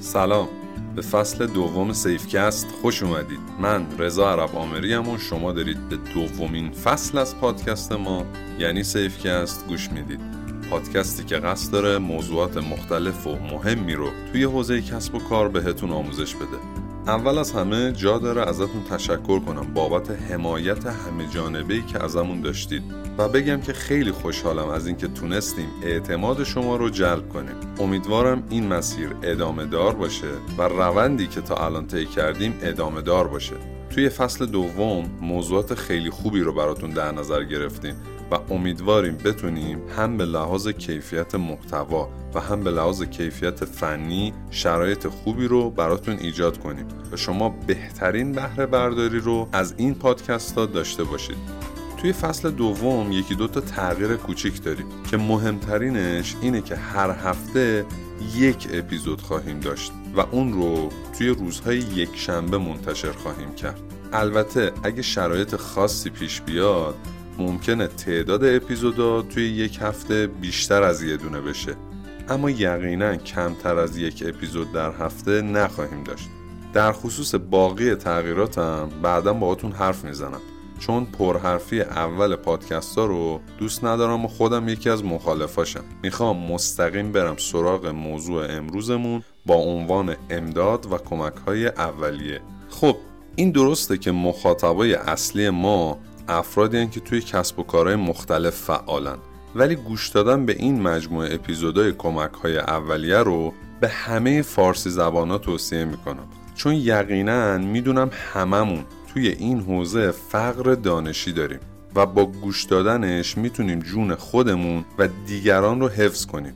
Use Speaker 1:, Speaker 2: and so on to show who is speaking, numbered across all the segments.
Speaker 1: سلام. به فصل دوم سیفکست خوش اومدید. من رضا عرب آمری و شما دارید به دومین فصل از پادکست ما یعنی سیفکست گوش می‌دید. پادکستی که قصد داره موضوعات مختلف و مهمی رو توی حوزه کسب و کار بهتون آموزش بده. اول از همه جا داره ازتون تشکر کنم بابت حمایت همه جانبه ای که ازمون داشتید و بگم که خیلی خوشحالم از اینکه تونستیم اعتماد شما رو جلب کنیم. امیدوارم این مسیر ادامه دار باشه و روندی که تا الان طی کردیم ادامه دار باشه. توی فصل دوم موضوعات خیلی خوبی رو براتون در نظر گرفتیم. و امیدواریم بتونیم هم به لحاظ کیفیت محتوا و هم به لحاظ کیفیت فنی شرایط خوبی رو براتون ایجاد کنیم و شما بهترین بهره برداری رو از این پادکست ها داشته باشید. توی فصل دوم یکی دو تا تغییر کوچیک داریم که مهمترینش اینه که هر هفته یک اپیزود خواهیم داشت و اون رو توی روزهای یک شنبه منتشر خواهیم کرد. البته اگه شرایط خاصی پیش بیاد ممکنه تعداد اپیزودا توی یک هفته بیشتر از یه دونه بشه. اما یقینا کمتر از یک اپیزود در هفته نخواهیم داشت. در خصوص باقی تغییراتم بعدا باهاتون حرف می‌زنم. چون پرحرفی اول پادکست ها رو دوست ندارم و خودم یکی از مخالفاشم. می‌خوام مستقیم برم سراغ موضوع امروزمون با عنوان امداد و کمک های اولیه. خب این درسته که مخاطبای اصلی ما افرادی که توی کسب و کارهای مختلف فعالن. ولی گوش دادن به این مجموعه اپیزودهای کمک های اولیه رو به همه فارسی زبان توصیه می‌کنم. چون یقینا می‌دونم هممون توی این حوزه فقر دانشی داریم و با گوش دادنش می‌تونیم جون خودمون و دیگران رو حفظ کنیم.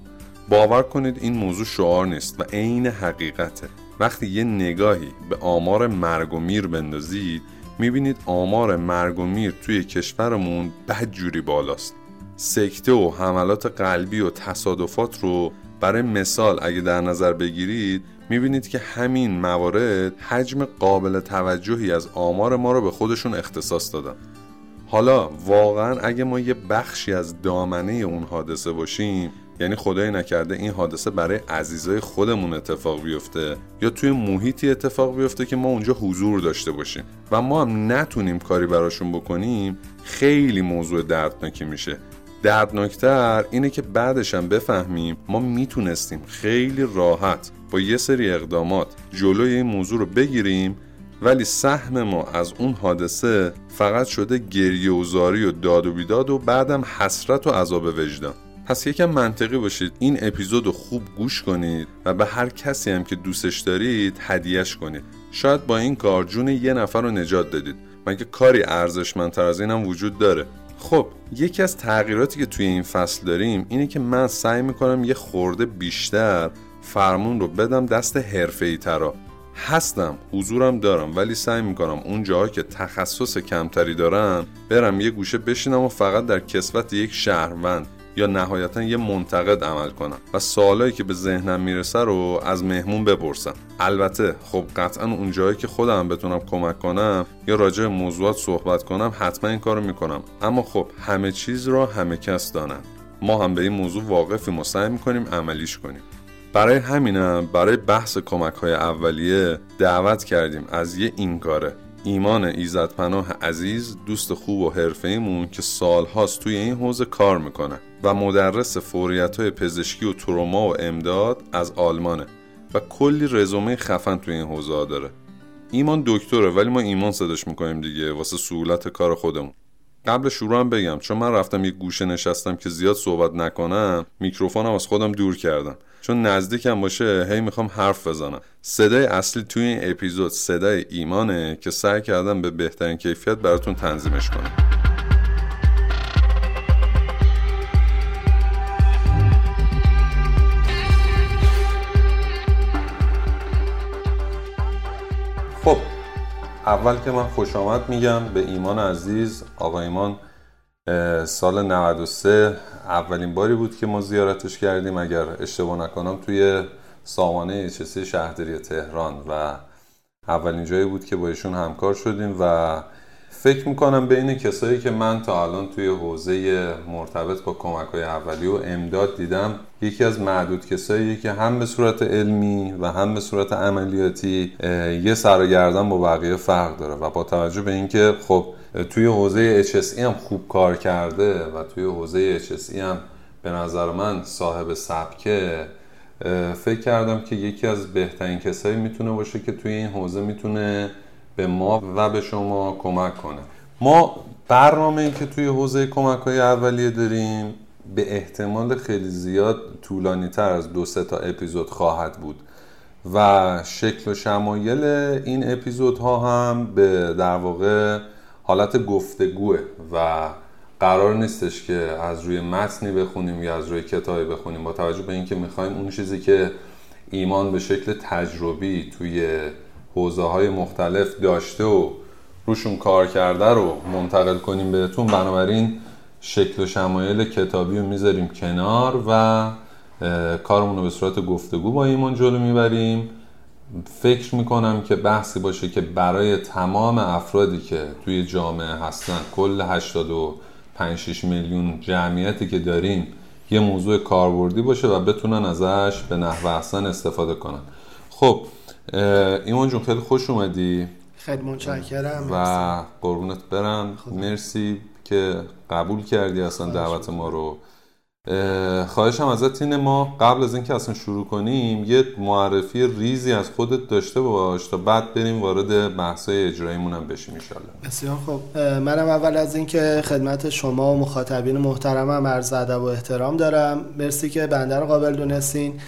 Speaker 1: باور کنید این موضوع شعار نیست و عین حقیقته. وقتی یه نگاهی به آمار مرگ و میر بندازید می‌بینید آمار مرگ و میر توی کشورمون بد جوری بالاست. سکته و حملات قلبی و تصادفات رو برای مثال اگه در نظر بگیرید می‌بینید که همین موارد حجم قابل توجهی از آمار ما رو به خودشون اختصاص دادن. حالا واقعا اگه ما یه بخشی از دامنه اون حادثه باشیم یعنی خدای نکرده این حادثه برای عزیزای خودمون اتفاق بیفته؟ یا توی محیطی اتفاق بیفته که ما اونجا حضور داشته باشیم و ما هم نتونیم کاری براشون بکنیم؟ خیلی موضوع دردناکی میشه. دردناکتر اینه که بعدش هم بفهمیم ما می‌تونستیم خیلی راحت با یه سری اقدامات جلوی این موضوع رو بگیریم ولی سهم ما از اون حادثه فقط شده گریه و زاری و داد و بیداد و بعدم حسرت و عذاب وجدان. پس یکم منطقی باشید. این اپیزود رو خوب گوش کنید و به هر کسی هم که دوستش دارید هدیهش کنید. شاید با این کار جون یه نفر رو نجات دادید مگه کاری ارزشمندتر از اینم وجود داره. خب یکی از تغییراتی که توی این فصل داریم اینه که من سعی می‌کنم یه خورده بیشتر فرمون رو بدم دست حرفه ای ترا هستم حضورم دارم ولی سعی می‌کنم اون جاها که تخصص کمتری دارم برم یه گوشه بشینم و فقط در کسوت یک شهروند. یا نهایتا یه منتقد عمل کنم و سوالایی که به ذهنم می‌رسه رو از مهمون بپرسم. البته خب قطعا اون جایی که خودم بتونم کمک کنم یا راجع موضوعات صحبت کنم حتما این کارو می‌کنم. اما خب همه چیز را همه کس دانن. ما هم به این موضوع واقفیم و سعی می‌کنیم عملیش کنیم. برای همینم برای بحث کمک های اولیه دعوت کردیم از یه این کاره. ایمان ایزد پناه عزیز دوست خوب و حرفه‌ایمون که سالهاست توی این حوزه کار می‌کنه و مدرس فوریت های پزشکی و تروما و امداد از آلمانه و کلی رزومه خفن توی این حوزه داره. ایمان دکتره ولی ما ایمان صداش می‌کنیم دیگه واسه سهولت کار خودمون. قبل شروع هم بگم چون من رفتم یه گوشه نشستم که زیاد صحبت نکنم میکروفونم از خودم دور کردم. چون نزدیکم باشه هی می‌خوام حرف بزنم. صدای اصلی توی این اپیزود صدای ایمانه که سعی کردم به بهترین کیفیت براتون تنظیمش کنم. خب اول که من خوش آمد میگم به ایمان عزیز آقا ایمان سال 93 اولین باری بود که ما زیارتش کردیم. اگر اشتباه نکنم توی سامانه چسی شهرداری تهران. و اولین جایی بود که با ایشون همکار شدیم و فکر می‌کنم بین کسایی که من تا الان توی حوزه مرتبط با کمک های اولی و امداد دیدم یکی از معدود کسایی که هم به صورت علمی و هم به صورت عملیاتی یه سرگردن با بقیه فرق داره و با توجه به اینکه خب توی حوزه HSE هم خوب کار کرده و توی حوزه HSE هم به نظر من صاحب سبکه فکر کردم که یکی از بهترین کسایی می‌تونه باشه که توی این حوزه می‌تونه به ما و به شما کمک کنه. ما برنامه که توی حوزه کمک های اولیه داریم به احتمال خیلی زیاد طولانی تر از دو سه تا اپیزود خواهد بود. و شکل و شمایل این اپیزودها هم به در واقع حالت گفتگوه و قرار نیستش که از روی متنی بخونیم یا از روی کتابی بخونیم. با توجه به اینکه می‌خوایم اون چیزی که ایمان به شکل تجربی توی حوزه های مختلف داشته و روشون کار کرده رو منتقل کنیم بهتون بنابراین شکل و شمایل کتابی رو می‌ذاریم کنار و کارمون رو به صورت گفتگو با ایمان جلو می‌بریم. فکر می‌کنم که بحثی باشه که برای تمام افرادی که توی جامعه هستن کل 85 6 میلیون جمعیتی که داریم یه موضوع کاربردی باشه و بتونن ازش به نحو احسن استفاده کنن. خب ایمان جون خیلی خوش اومدی.
Speaker 2: خیلی متشکرم.
Speaker 1: و قربونت برم. مرسی که قبول کردی اصلا دعوت ما رو. خواهشم ازت اینه ما قبل از اینکه اصلا شروع کنیم یه معرفی ریزی از خودت داشته باش تا بعد بریم وارد بحثای اجراییمون هم بشیم انشالله
Speaker 2: بسیار خب منم اول از اینکه خدمت شما و مخاطبین محترمم عرض ادب و احترام دارم. مرسی که بنده رو قابل دونستین.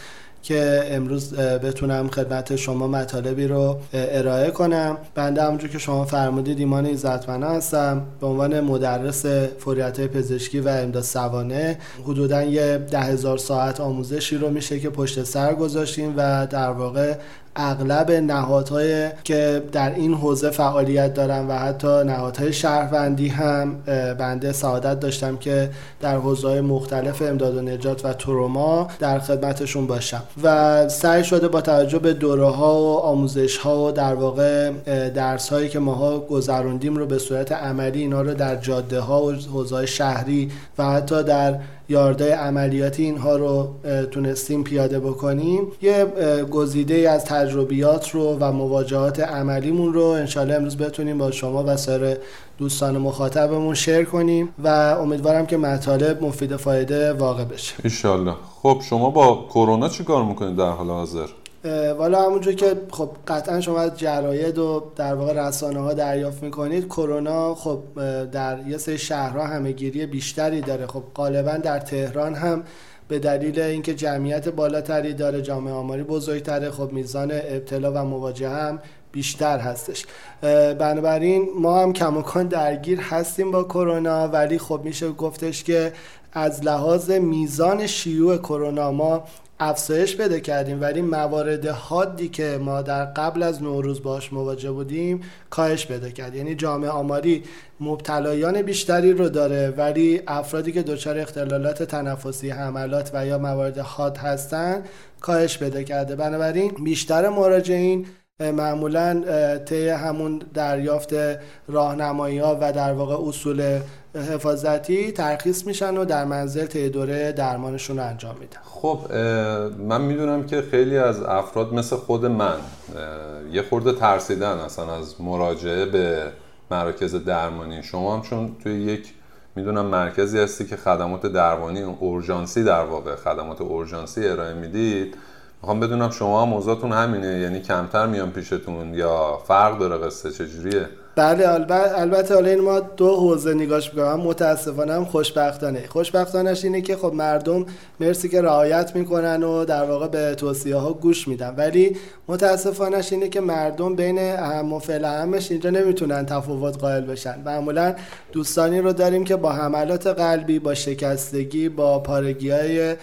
Speaker 2: که امروز بتونم خدمت شما مطالبی رو ارائه کنم. بنده همونجور که شما فرمودید ایمان ایزتمنه هستم. به عنوان مدرس فوریت پزشکی و امداد سوانه حدودا یه ده هزار ساعت آموزشی رو میشه که پشت سر گذاشتیم و در واقع اغلب نهادهای که در این حوزه فعالیت دارن و حتی نهادهای شهروندی هم بنده سعادت داشتم که در حوزه مختلف امداد و نجات و تروما در خدمتشون باشم. و سعی شده با توجه به دوره ها و آموزش ها و در واقع درس هایی که ماها گذروندیم رو به صورت عملی اینا رو در جاده ها و حوزه شهری و حتی در یارده عملیاتی اینها رو تونستیم پیاده بکنیم. یه گزیده از تجربیات رو و مواجهات عملیمون رو انشالله امروز بتونیم با شما و سایر دوستان مخاطبمون شیر کنیم و امیدوارم که مطالب مفید فایده واقع بشه.
Speaker 1: انشالله خب شما با کرونا چی کار می‌کنید در حال حاضر؟
Speaker 2: والا همونجور که خب قطعا شما جراید و در واقع رسانه ها دریافت می‌کنید کرونا خب در یه سری شهرها همهگیری بیشتری داره. خب غالبا در تهران هم به دلیل اینکه جمعیت بالاتری داره جامعه آماری بزرگتره خب میزان ابتلا و مواجهه هم بیشتر هستش. بنابراین ما هم کماکان درگیر هستیم با کرونا ولی خب میشه گفتش که از لحاظ میزان شیوع کرونا ما افزایش بده کردیم ولی موارد حادی که ما در قبل از نوروز باش مواجه بودیم کاهش بده کرد. یعنی جامعه آماری مبتلایان بیشتری رو داره ولی افرادی که دچار اختلالات تنفسی حملات و یا موارد حاد هستن کاهش بده کرده. بنابراین بیشتر مراجعین معمولا طی همون دریافت راهنمایی ها و در واقع اصول حفاظتی ترخیص میشن و در منزل طی دوره درمانشون انجام میدن.
Speaker 1: خب من می‌دونم که خیلی از افراد مثل خود من یه خورده ترسیدن اصلا از مراجعه به مراکز درمانی. شما هم چون توی یک می‌دونم مرکزی هستی که خدمات درمانی اورژانسی در واقع خدمات اورژانسی ارائه می‌دید می‌خوام بدونم شما هم موضوعتون همینه یعنی کمتر میان پیشتون یا فرق داره قصه چجوریه؟
Speaker 2: بله البته حالا این ما دو حوزه نگاش می‌کنم متاسفانه هم خوشبختانه. خوشبختانش اینه که خب مردم مرسی که رعایت می‌کنن و در واقع به توصیه ها گوش میدن. ولی متاسفانش اینه که مردم بین اهم و فعل اهمش اینجا نمی‌تونن تفاوت قائل بشن. معمولا دوستانی رو داریم که با حملات قلبی با شکستگی با پارگی های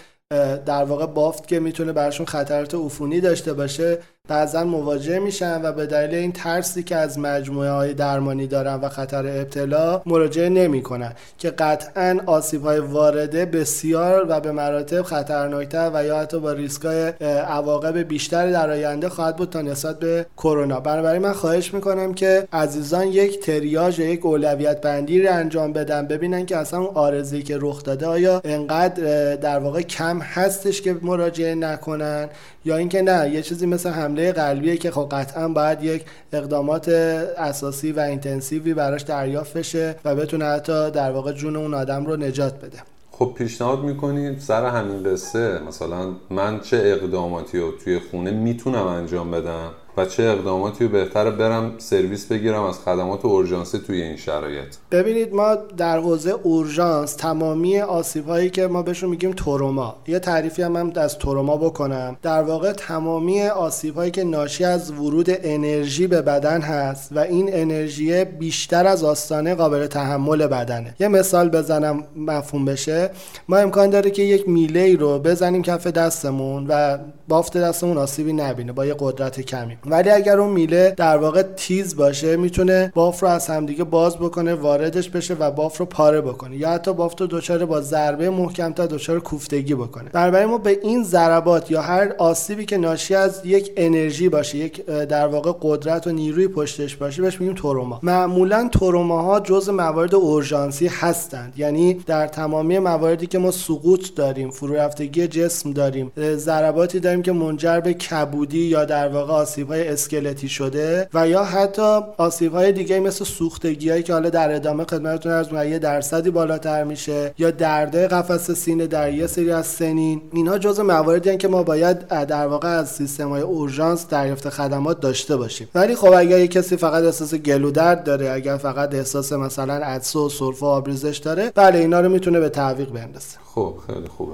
Speaker 2: در واقع بافت که می‌تونه براشون خطرات عفونی داشته باشه بعضا مواجه میشن و به دلیل این ترسی که از مجموعه های درمانی دارن و خطر ابتلا مراجعه نمی‌کنن که قطعا آسیب های وارده بسیار و به مراتب خطرناکتر و یا حتی با ریسک های عواقب بیشتر در آینده خواهد بود تا نسبت به کرونا. بنابراین من خواهش می‌کنم که عزیزان یک تریاج یا یک اولویت بندی رو انجام بدن. ببینن که اصلا اون آرزی که رخ داده آیا انقدر در واقع کم هستش که مراجعه نکنن یا اینکه نه یه چیزی مثل حمله قلبیه که خب قطعا باید یک اقدامات اساسی و اینتنسیوی براش دریافت بشه و بتونه حتی در واقع جون اون آدم رو نجات بده.
Speaker 1: خب پیشنهاد می‌کنید سر همین قصه مثلا من چه اقداماتی رو توی خونه می‌تونم انجام بدم؟ و چه اقداماتی رو بهتره برم سرویس بگیرم از خدمات اورژانسی توی این شرایط.
Speaker 2: ببینید ما در حوزه اورژانس تمامی آسیب هایی که ما بهشون میگیم تروما. یه تعریفی هم, هم از تروما بکنم. در واقع تمامی آسیب هایی که ناشی از ورود انرژی به بدن هست و این انرژی بیشتر از آستانه قابل تحمل بدنه. یه مثال بزنم مفهوم بشه. ما امکان داره که یک میله رو بزنیم کف دستمون و بافت دستمون آسیبی نبینه با یه قدرت کمی. ولی اگر اون میله در واقع تیز باشه می‌تونه باف رو از همدیگه باز بکنه واردش بشه و باف رو پاره بکنه. یا حتی باف رو دچار با ضربه محکم تا دچار کوفتگی بکنه. بنابراین ما به این ضربات یا هر آسیبی که ناشی از یک انرژی باشه یک در واقع قدرت و نیروی پشتش باشه بهش میگیم تروما. معمولا تروماها جز موارد اورژانسی هستند. یعنی در تمامی مواردی که ما سقوط داریم فرو رفتگی جسم داریم ضرباتی داریم که منجر به کبودی یا در واقع آسیب های اسکلتی شده و یا حتی آسیب های دیگه مثل سوختگی هایی که حالا در ادامه خدمتتون از یه درصدی بالاتر میشه یا درده قفس سینه در یه سری از سنین. اینها جزء مواردی که ما باید در واقع از سیستم های اورژانس دریافت خدمات داشته باشیم. ولی خب اگر یه کسی فقط احساس گلو درد داره اگر فقط احساس مثلا عطسه و سرفه و آبریزش داره بله اینا رو می‌تونه به تعویق بندازه.
Speaker 1: خب خیلی خوبه.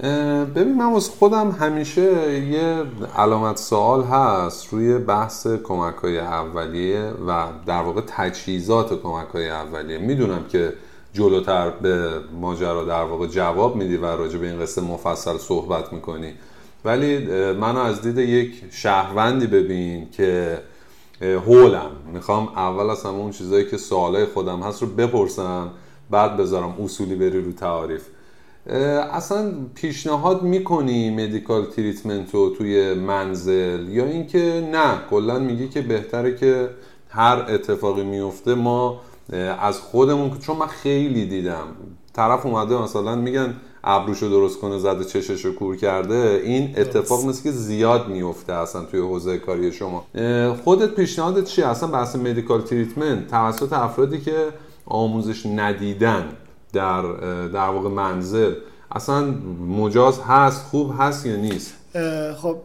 Speaker 1: ببین من واسه خودم همیشه یه علامت سوال هست روی بحث کمک های اولیه و در واقع تجهیزات کمک های اولیه. می‌دونم که جلوتر به ماجرا در واقع جواب میدی و راجع به این قصه مفصل صحبت می‌کنی. ولی منو از دید یک شهروندی ببین که هولم می‌خوام اول از همون چیزایی که سوالای خودم هست رو بپرسم بعد بذارم اصولی بری رو تعاریف. اصلا پیشنهاد می‌کنی مدیکال تریتمنت رو توی منزل؟ یا اینکه نه کلا میگی که بهتره که هر اتفاقی میفته ما از خودمون چون من خیلی دیدم. طرف اومده مثلا میگن ابروشو درست کنه زده چششو کور کرده. این اتفاق مثل که زیاد میفته اصلا توی حوزه کاری شما. خودت پیشنهادت چیه؟ اصلا بحث مدیکال تریتمنت توسط افرادی که آموزش ندیدن. در در واقع منزل. اصلا مجاز هست خوب هست یا نیست؟
Speaker 2: خب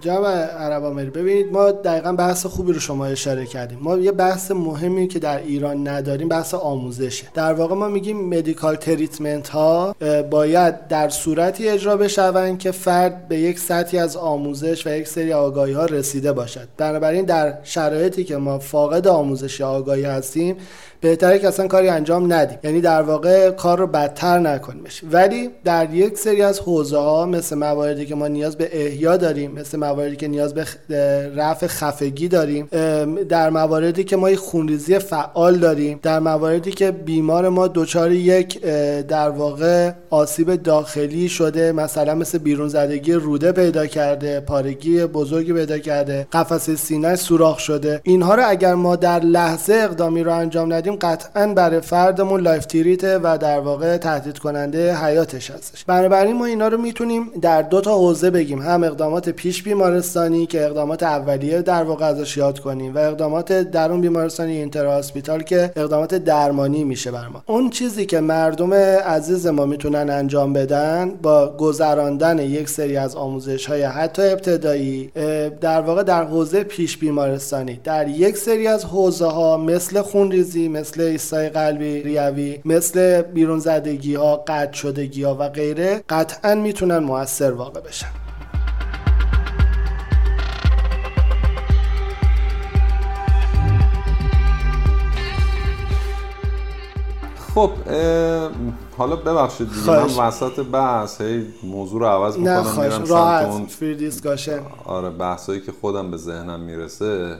Speaker 2: جناب عرب آمری ببینید ما دقیقا بحث خوبی رو شما اشاره کردیم. ما یه بحث مهمی که در ایران نداریم بحث آموزشه. در واقع ما میگیم مدیکال تریتمنت ها باید در صورتی اجرا بشوند که فرد به یک سطحی از آموزش و یک سری آگاهی ها رسیده باشد. بنابراین در شرایطی که ما فاقد آموزش آگاهی هستیم بهتره که اصلا کاری انجام ندیم. یعنی در واقع کار رو بدتر نکنیمش ولی در یک سری از حوزه ها مثل مواردی که ما نیاز به احیا داریم مثل مواردی که نیاز به رفع خفگی داریم. در مواردی که ما یک خونریزی فعال داریم. در مواردی که بیمار ما دچار یک در واقع آسیب داخلی شده مثلا مثل بیرون زدگی روده پیدا کرده پارگی بزرگی پیدا کرده قفسه سینه سوراخ شده. اینها رو اگر ما در لحظه اقدامی رو انجام ندیم قطعا برای فردمون life threat ـه و در واقع تهدید کننده حیاتش هستش. بنابراین ما اینا رو می‌تونیم در دو تا حوزه بگیم. هم اقدامات پیش بیمارستانی که اقدامات اولیه در واقع ازش یاد کنیم و اقدامات درون بیمارستانی inter hospital که اقدامات درمانی میشه بر ما. اون چیزی که مردم عزیز ما می‌تونن انجام بدن با گذراندن یک سری از آموزش های حتی ابتدایی در واقع در حوزه پیش بیمارستانی در یک سری از حوزه ها مثل خونریزی مثل ایستای قلبی ریوی مثل بیرون زدگی ها قطع شدگی ها و غیره قطعا می‌تونن موثر واقع بشن.
Speaker 1: خب حالا ببخشید دیگه من وسط بحث هی موضوع رو عوض می‌کنم
Speaker 2: میرم راحت. فری دیسکاشن
Speaker 1: آره بحثایی که خودم به ذهنم می‌رسه.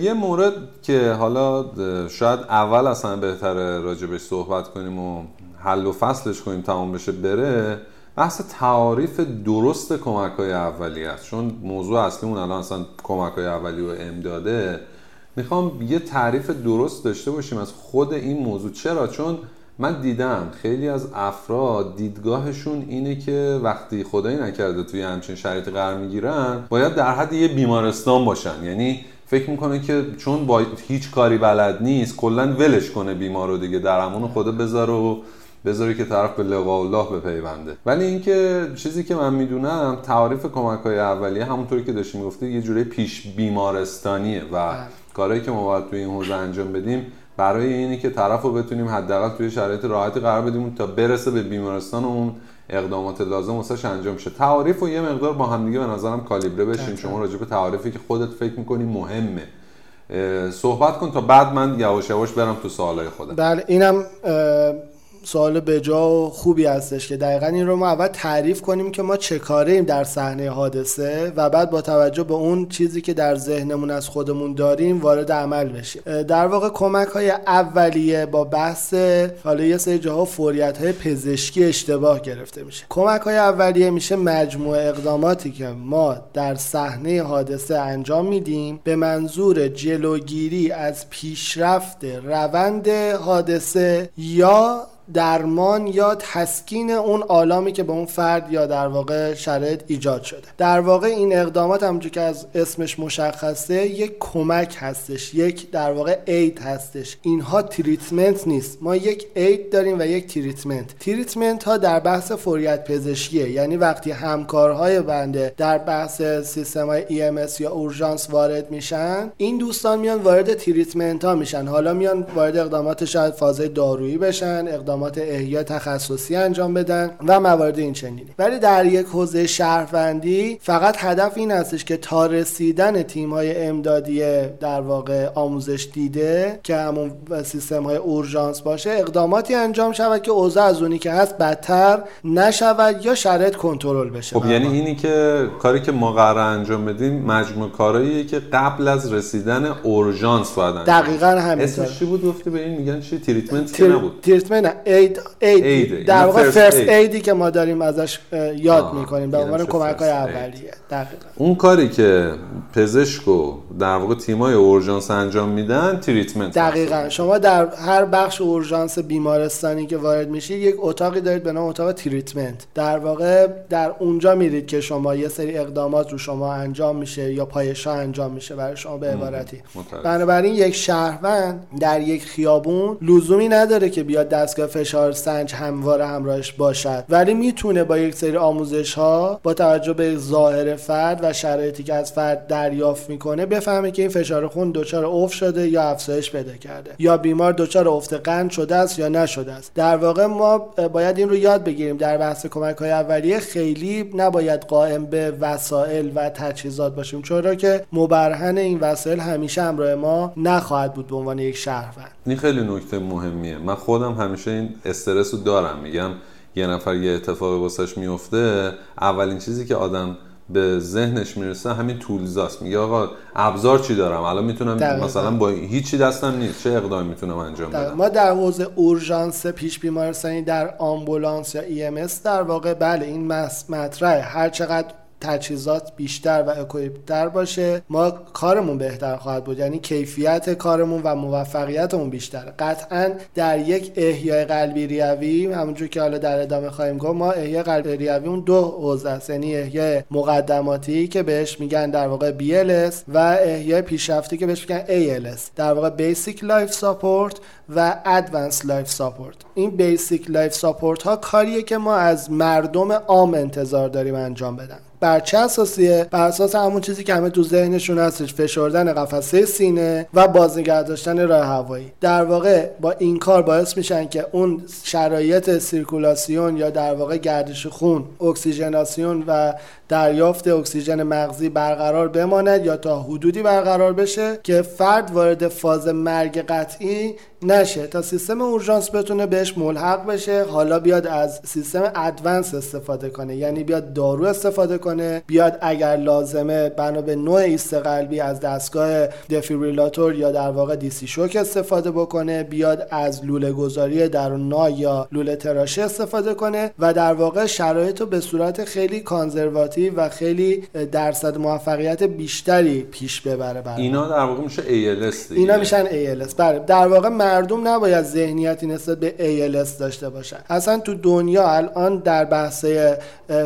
Speaker 1: یه مورد که حالا شاید اول اصلا بهتره راجبش صحبت کنیم و حل و فصلش کنیم تمام بشه بره. بحث تعاریف درست کمک های اولیه است. چون موضوع اصلیمون الان اصلا کمک های اولیه و امداده می‌خوام یه تعریف درست داشته باشیم از خود این موضوع. چرا؟ چون من دیدم خیلی از افراد دیدگاهشون اینه که وقتی خدایی نکرده توی همچین شرایطی قرار می‌گیرن باید در حد یه بیمارستان باشن. یعنی فکر می‌کنه که چون با هیچ کاری بلد نیست کلا ولش کنه بیمار رو دیگه در امون خدا بذاره و بذاری که طرف به لقاء الله بپیونده. ولی اینکه چیزی که من می‌دونم تعریف کمک های اولیه همونطوری که داشتی می‌گفتی یه جوری پیش بیمارستانیه و بله. کارهایی که ما باید توی این حوزه انجام بدیم برای اینی که طرف رو بتونیم حداقل توی شرایط راحتی قرار بدیم تا برسه به بیمارستان و اون اقدامات لازم واسش انجام شه. تعریف و یه مقدار با همدیگه به نظرم کالیبره بشیم. شما راجع به تعریفی که خودت فکر می‌کنی مهمه. صحبت کن تا بعد من یواش یواش برم تو سوالای خودم.
Speaker 2: بله اینم سوال بجا و خوبی هستش که دقیقا این رو ما اول تعریف کنیم که ما چه کاره ایم در صحنه حادثه و بعد با توجه به اون چیزی که در ذهنمون از خودمون داریم وارد عمل بشیم. در واقع کمک های اولیه با بحث حالا یه سری جاها فوریت های پزشکی اشتباه گرفته میشه. کمک های اولیه میشه مجموعه اقداماتی که ما در صحنه حادثه انجام میدیم به منظور جلوگیری از پیشرفت روند حادثه یا درمان یا تسکین اون آلامی که به اون فرد یا در واقع شرایط ایجاد شده. در واقع این اقدامات همونجور که از اسمش مشخصه یک کمک هستش یک در واقع aid هستش. اینها treatment نیست. ما یک aid داریم و یک treatment. treatment ها در بحث فوریت پزشکیه. یعنی وقتی همکارهای بنده در بحث سیستم های EMS یا اورژانس وارد میشن این دوستان میان وارد treatment ها میشن. حالا میان وارد اقدامات شاید فازه دارویی بشن اقدام اقدامات احیا تخصصی انجام بدن و موارد این چنینی ولی در یک حوزه شهروندی فقط هدف این هستش که تا رسیدن تیم های امدادی در واقع آموزش دیده که همون سیستم های اورژانس باشه اقداماتی انجام شود که اوضاع از اونی که هست بدتر نشود یا شرایط کنترل بشه.
Speaker 1: خب یعنی اینی که کاری که ما قرار انجام بدیم مجموع کارهاییه که قبل از رسیدن اورژانس باید
Speaker 2: انجام دقیقاً همین
Speaker 1: اسمش چی بود؟ گفتی به این میگن چی؟ treatment. نبود.
Speaker 2: treatment. aid, aid. در واقع first aid ی که ما داریم ازش یاد می‌کنیم. به عنوان کمک های اولیه. دقیقا.
Speaker 1: اون کاری که پزشک و در واقع تیمای اورژانس انجام میدن treatment
Speaker 2: دقیقا. شما در هر بخش اورژانس بیمارستانی که وارد میشید یک اتاقی دارید به نام اتاق treatment. در واقع در اونجا میرید که شما یه سری اقدامات رو شما انجام میشه یا پایشا انجام میشه برای شما به عبارتی. بنابراین یک شهروند در یک خیابون لزومی نداره که بیاد دستگاه فشار سنج همواره همراهش باشد. ولی می‌تونه با یک سری آموزش ها با توجه به ظاهر فرد و شرایطی که از فرد دریافت می‌کنه بفهمه که این فشار خون دچار اوف شده یا افزایش پیدا کرده یا بیمار دچار افت قند شده است یا نشده است. در واقع ما باید این رو یاد بگیریم در بحث کمک های اولیه خیلی نباید قائم به وسایل و تجهیزات باشیم چرا که مبرهن این وسایل همیشه همراه ما نخواهد بود به عنوان یک شهروند.
Speaker 1: این خیلی نکته مهمیه. من خودم همیشه این استرس رو دارم. میگم یه نفر یه اتفاق واسش میفته اولین چیزی که آدم به ذهنش می‌رسه همین تولزاست میگه آقا ابزار چی دارم؟ الان می‌تونم مثلا با هیچی دستم نیست. چه اقدامی می‌تونم انجام بدم؟
Speaker 2: ما در حوزه اورژانس پیش بیمارستانی در آمبولانس یا ای در واقع بله این مطرحه. هر چقدر تجهیزات بیشتر و اکویپتر باشه ما کارمون بهتر خواهد بود. یعنی کیفیت کارمون و موفقیتمون بیشتره. قطعا در یک احیای قلبی ریوی همونجور که حالا در ادامه خواهیم گفت ما احیای قلبی ریوی اون دو حوزه است. یعنی احیای مقدماتی که بهش میگن در واقع BLS و احیای پیشرفته که بهش میگن ALS در واقع Basic Life Support و Advanced Life Support. این Basic Life Support ها کاریه که ما از مردم عام انتظار داریم انجام بدن. بر چه اساسیه؟ بر اساس همون چیزی که همه تو ذهنشون هستش فشردن قفسه سینه و بازنگه داشتن راه هوایی. در واقع با این کار باعث میشن که اون شرایط سیرکولاسیون یا در واقع گردش خون اکسیژناسیون و دریافت اکسیژن مغزی برقرار بماند یا تا حدودی برقرار بشه که فرد وارد فاز مرگ قطعی نشه. تا سیستم اورژانس بتونه بهش ملحق بشه حالا بیاد از سیستم advance استفاده کنه. یعنی بیاد دارو استفاده کنه. بیاد اگر لازمه بنا به نوع ایست قلبی از دستگاه defibrillator یا در واقع DC shock استفاده بکنه. بیاد از لوله گذاری در نا یا لوله تراشه استفاده کنه و در واقع شرایط رو به صورت خیلی conservative و خیلی درصد موفقیت بیشتری پیش ببره برای
Speaker 1: اینا در واقع میشه ALS دیگه.
Speaker 2: اینا میشن ALS بله. در واقع مردم نباید ذهنیتی نسبت به ALS داشته باشن. اصلا تو دنیا الان در بحث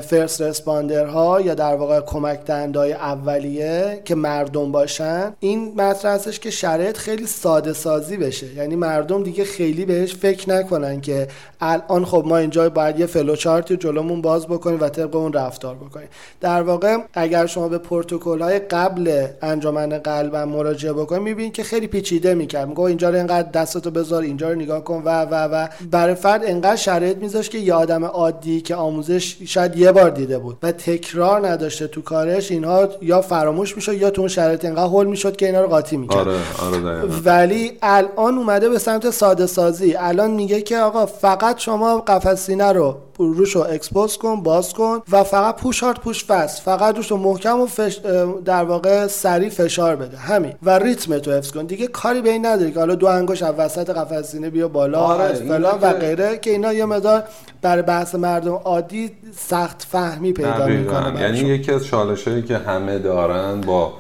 Speaker 2: first responder ها یا در واقع کمک دهنده اولیه که مردم باشن این مطرح هستش که شرایط خیلی ساده سازی بشه. یعنی مردم دیگه خیلی بهش فکر نکنن که الان خب ما اینجا باید یه فلو چارتی جلومون باز بکنیم و طبق اون رفتار بکنیم. در واقع اگر شما به پروتکل های قبل انجمن قلب مراجعه بکنید می‌بینید که خیلی پیچیده می‌کرد. میگه اینجا رو اینقدر دستتو بذار اینجا رو نگاه کن و و و. برای فرد انقدر شرایط میذاش که یه آدم عادی که آموزش شاید یه بار دیده بود و تکرار نداشته تو کارش اینها یا فراموش می‌شد یا تو اون شرایط انقدر هول می‌شد که اینا رو قاطی می‌کرد.
Speaker 1: آره آره
Speaker 2: ولی الان اومده به سمت ساده سازی. الان میگه که آقا فقط شما قفس سینه رو روش رو expose کن باز کن و فقط push hard push fast فقط روش رو محکم و فش... در واقع سریع فشار بده. همین. و ریتم تو حفظ کن. دیگه کاری به این نداری که حالا دو انگوش از وسط قفس سینه بیا بالا
Speaker 1: آره،
Speaker 2: فلان و غیره که اینا یه مقدار برای بحث مردم عادی سخت فهمی پیدا می‌کنه
Speaker 1: یعنی یکی از چالشایی که همه دارن با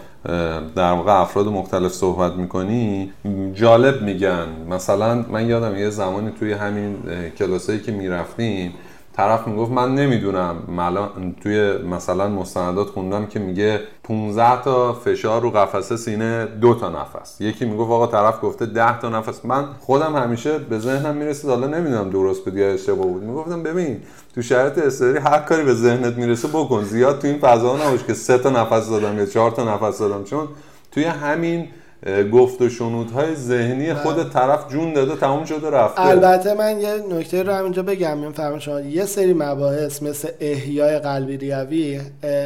Speaker 1: در واقع افراد مختلف صحبت می‌کنی جالب میگن. مثلا من یادم یه زمانی توی همین کلاسایی که می‌رفتیم طرف می‌گفت من نمی‌دونم. توی مثلا مستندات خوندم که میگه 15 تا فشار رو قفسه سینه دو تا نفس. یکی می‌گفت آقا طرف گفته 10 تا نفس. من خودم همیشه به ذهنم می‌رسید حالا نمی‌دونم درست بود یا اشتباه بود. می‌گفتم ببین تو شرایط استراری هر کاری به ذهنت می‌رسه بکن. زیاد تو این فضا نباش که سه تا نفس دادم یا چهار تا نفس دادم. چون توی همین گفت و شنودهای ذهنی خود طرف جون داده تموم شده رفته
Speaker 2: البته من یه نکته رو همینجا بگم می‌فهمم شما یه سری مباحث مثل احیای قلبی ریوی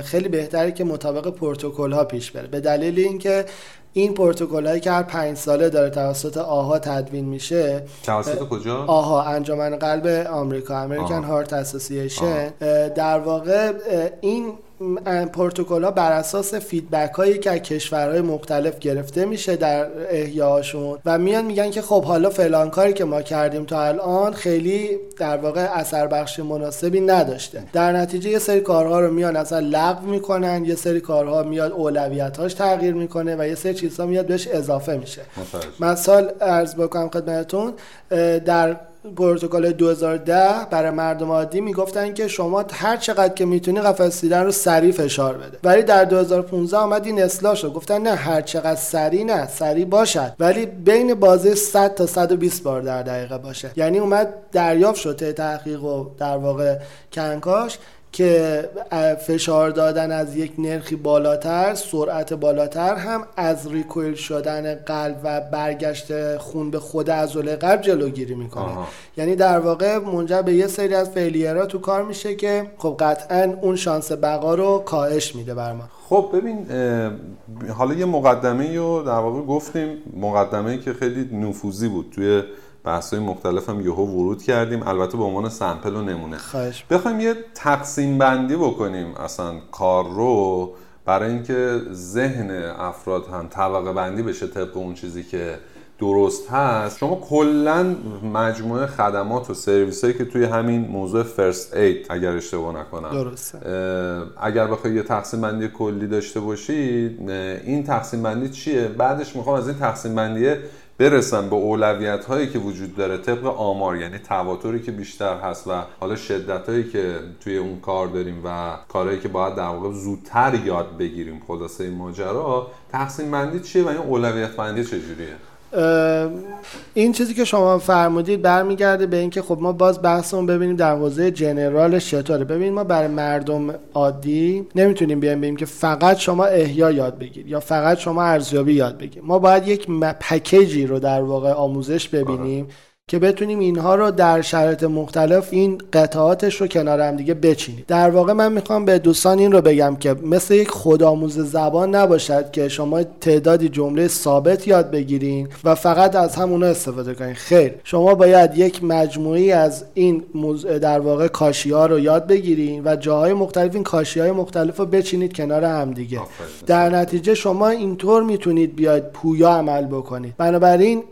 Speaker 2: خیلی بهتره که مطابق پروتکل ها پیش بره. به دلیل اینکه این پروتکل هایی که هر پنج ساله داره توسط AHA تدوین میشه
Speaker 1: توسط کجا؟
Speaker 2: آها انجمن قلب آمریکا American Heart Association در واقع این پروتکل ها بر اساس feedback هایی که از کشورهای مختلف گرفته میشه در احیاشون و میان میگن که خب حالا فلان کاری که ما کردیم تا الان خیلی در واقع اثر بخش مناسبی نداشته. در نتیجه یه سری کارها رو میان اصلا لغو می‌کنن یه سری کارها میاد اولویتاش تغییر می‌کنه و یه سری چیزها میاد بهش اضافه میشه. مثال ارز بکنم خدمتتون در پروتکل 2010 برای مردم عادی می‌گفتن که شما هر چقدر که می‌تونی قفس دیدن رو سریع فشار بده. ولی در 2015 آمد این اصلاح شد گفتن نه هر چقدر سریع نه سریع باشد. ولی بین بازه 100 تا 120 بار در دقیقه باشه. یعنی اومد دریافت شد تحقیق و در واقع کنکاش. که فشار دادن از یک نرخی بالاتر سرعت بالاتر هم از ریکویل شدن قلب و برگشت خون به خود عضله قلب جلوگیری می‌کنه. یعنی در واقع منجر به یه سری از فیلیرها تو کار میشه که خب قطعا اون شانس بقا رو کاهش میده بر ما.
Speaker 1: خب ببین حالا یه مقدمه رو در واقع گفتیم مقدمه که خیلی نفوذی بود توی بحث های مختلف هم یهو ورود کردیم. البته به عنوان سمپل و نمونه.
Speaker 2: خواهش.
Speaker 1: بخوایم یه تقسیم بندی بکنیم اصلا کار رو برای اینکه ذهن افراد هم طبقه بندی بشه طبق اون چیزی که درست هست. شما کلا مجموعه خدمات و سرویس هایی که توی همین موضوع فرست اید اگر اشتباه نکنم.
Speaker 2: درسته.
Speaker 1: اگر بخوای یه تقسیم بندی کلی داشته باشید این تقسیم بندی چیه؟ بعدش می‌خوام از این تقسیم بندیه برسن به اولویت هایی که وجود داره طبق آمار یعنی تواتری که بیشتر هست و حالا شدت هایی که توی اون کار داریم و کارهایی که باید در واقع زودتر یاد بگیریم خلاصه این ماجرا تقسیم بندی چیه و این اولویت بندی چجوریه؟
Speaker 2: این چیزی که شما فرمودید برمیگرده به اینکه خب ما باز بحثمون ببینیم در حوزه جنرالش چطوره ببینید ما برای مردم عادی نمی‌تونیم بیایم بگیم که فقط شما احیا یاد بگیر یا فقط شما ارزیابی یاد بگیر. ما باید یک پکیجی رو در واقع آموزش ببینیم. که بتونیم اینها رو در شرایط مختلف این قطعاتش رو کنار هم دیگه بچینیم. در واقع من می‌خوام به دوستان این رو بگم که مثل یک خودآموز زبان نباشد که شما تعدادی جمله ثابت یاد بگیرین و فقط از همونا استفاده کنین. خیر شما باید یک مجموعی از این در واقع کاشی ها رو یاد بگیرین و جاهای مختلف این کاشی های مختلف رو بچینید کنار هم دیگه. در نتیجه شما اینطور می‌تونید بیاید پویا عمل بکنید. بنابراین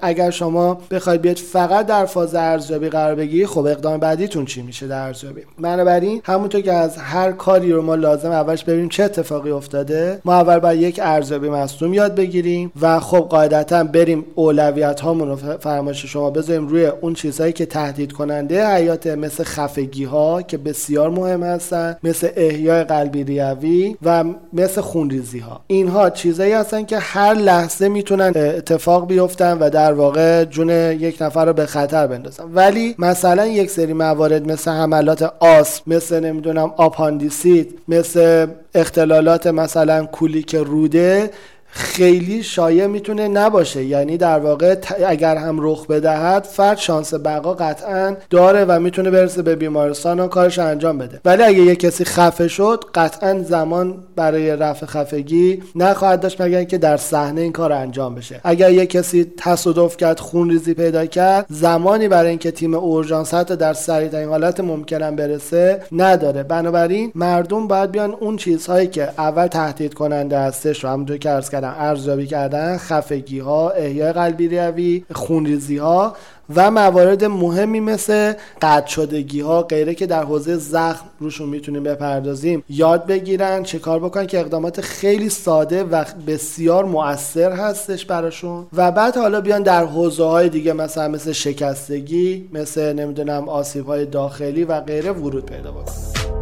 Speaker 2: اگر شما بخواید بیاید فقط در فاز ارزیابی قرار بگیرید خب اقدام بعدیتون چی میشه در ارزیابی؟ بنابراین همونطور که از هر کاری رو ما لازم اولش ببینیم چه اتفاقی افتاده. ما اول باید یک ارزیابی مصدوم یاد بگیریم و خب قاعدتا بریم اولویت هامون رو فرمایش شما بذاریم روی اون چیزهایی که تهدید کننده حیات مثل خفگی ها که بسیار مهم هستن مثل احیای قلبی ریوی و مثل خونریزی ها اینها چیزایی هستن که هر لحظه می‌تونن اتفاق بیفتن و در واقع جون یک نفر رو به خطر بندازن ولی مثلا یک سری موارد مثل حملات آسم مثل نمی‌دونم آپاندیسیت مثل اختلالات مثلا کولیک روده خیلی شایع می‌تونه نباشه. یعنی در واقع اگر هم رخ بدهد فرد شانس بقا قطعا داره و می‌تونه برسه به بیمارستان و کارش انجام بده. ولی اگه یه کسی خفه شد قطعا زمان برای رفع خفگی نخواهد داشت مگر اینکه در صحنه این کار انجام بشه. اگر یه کسی تصادف کرد خون ریزی پیدا کرد زمانی برای اینکه تیم اورژانس حتی در سریع حالت ممکنن برسه نداره. بنابراین مردم باید بیان اون چیزهایی که اول تهدید کننده هستش رو همونطور که کردن ارزیابی کردن خفگی ها احیای قلبی روی خونریزی ها و موارد مهمی مثل قطع شدگی ها غیره که در حوزه زخم روشون می‌تونیم بپردازیم. یاد بگیرن چه کار بکنن که اقدامات خیلی ساده و بسیار مؤثر هستش براشون. و بعد حالا بیان در حوزه های دیگه مثلا مثل شکستگی مثل نمی‌دونم آسیب های داخلی و غیره ورود پیدا بکنن.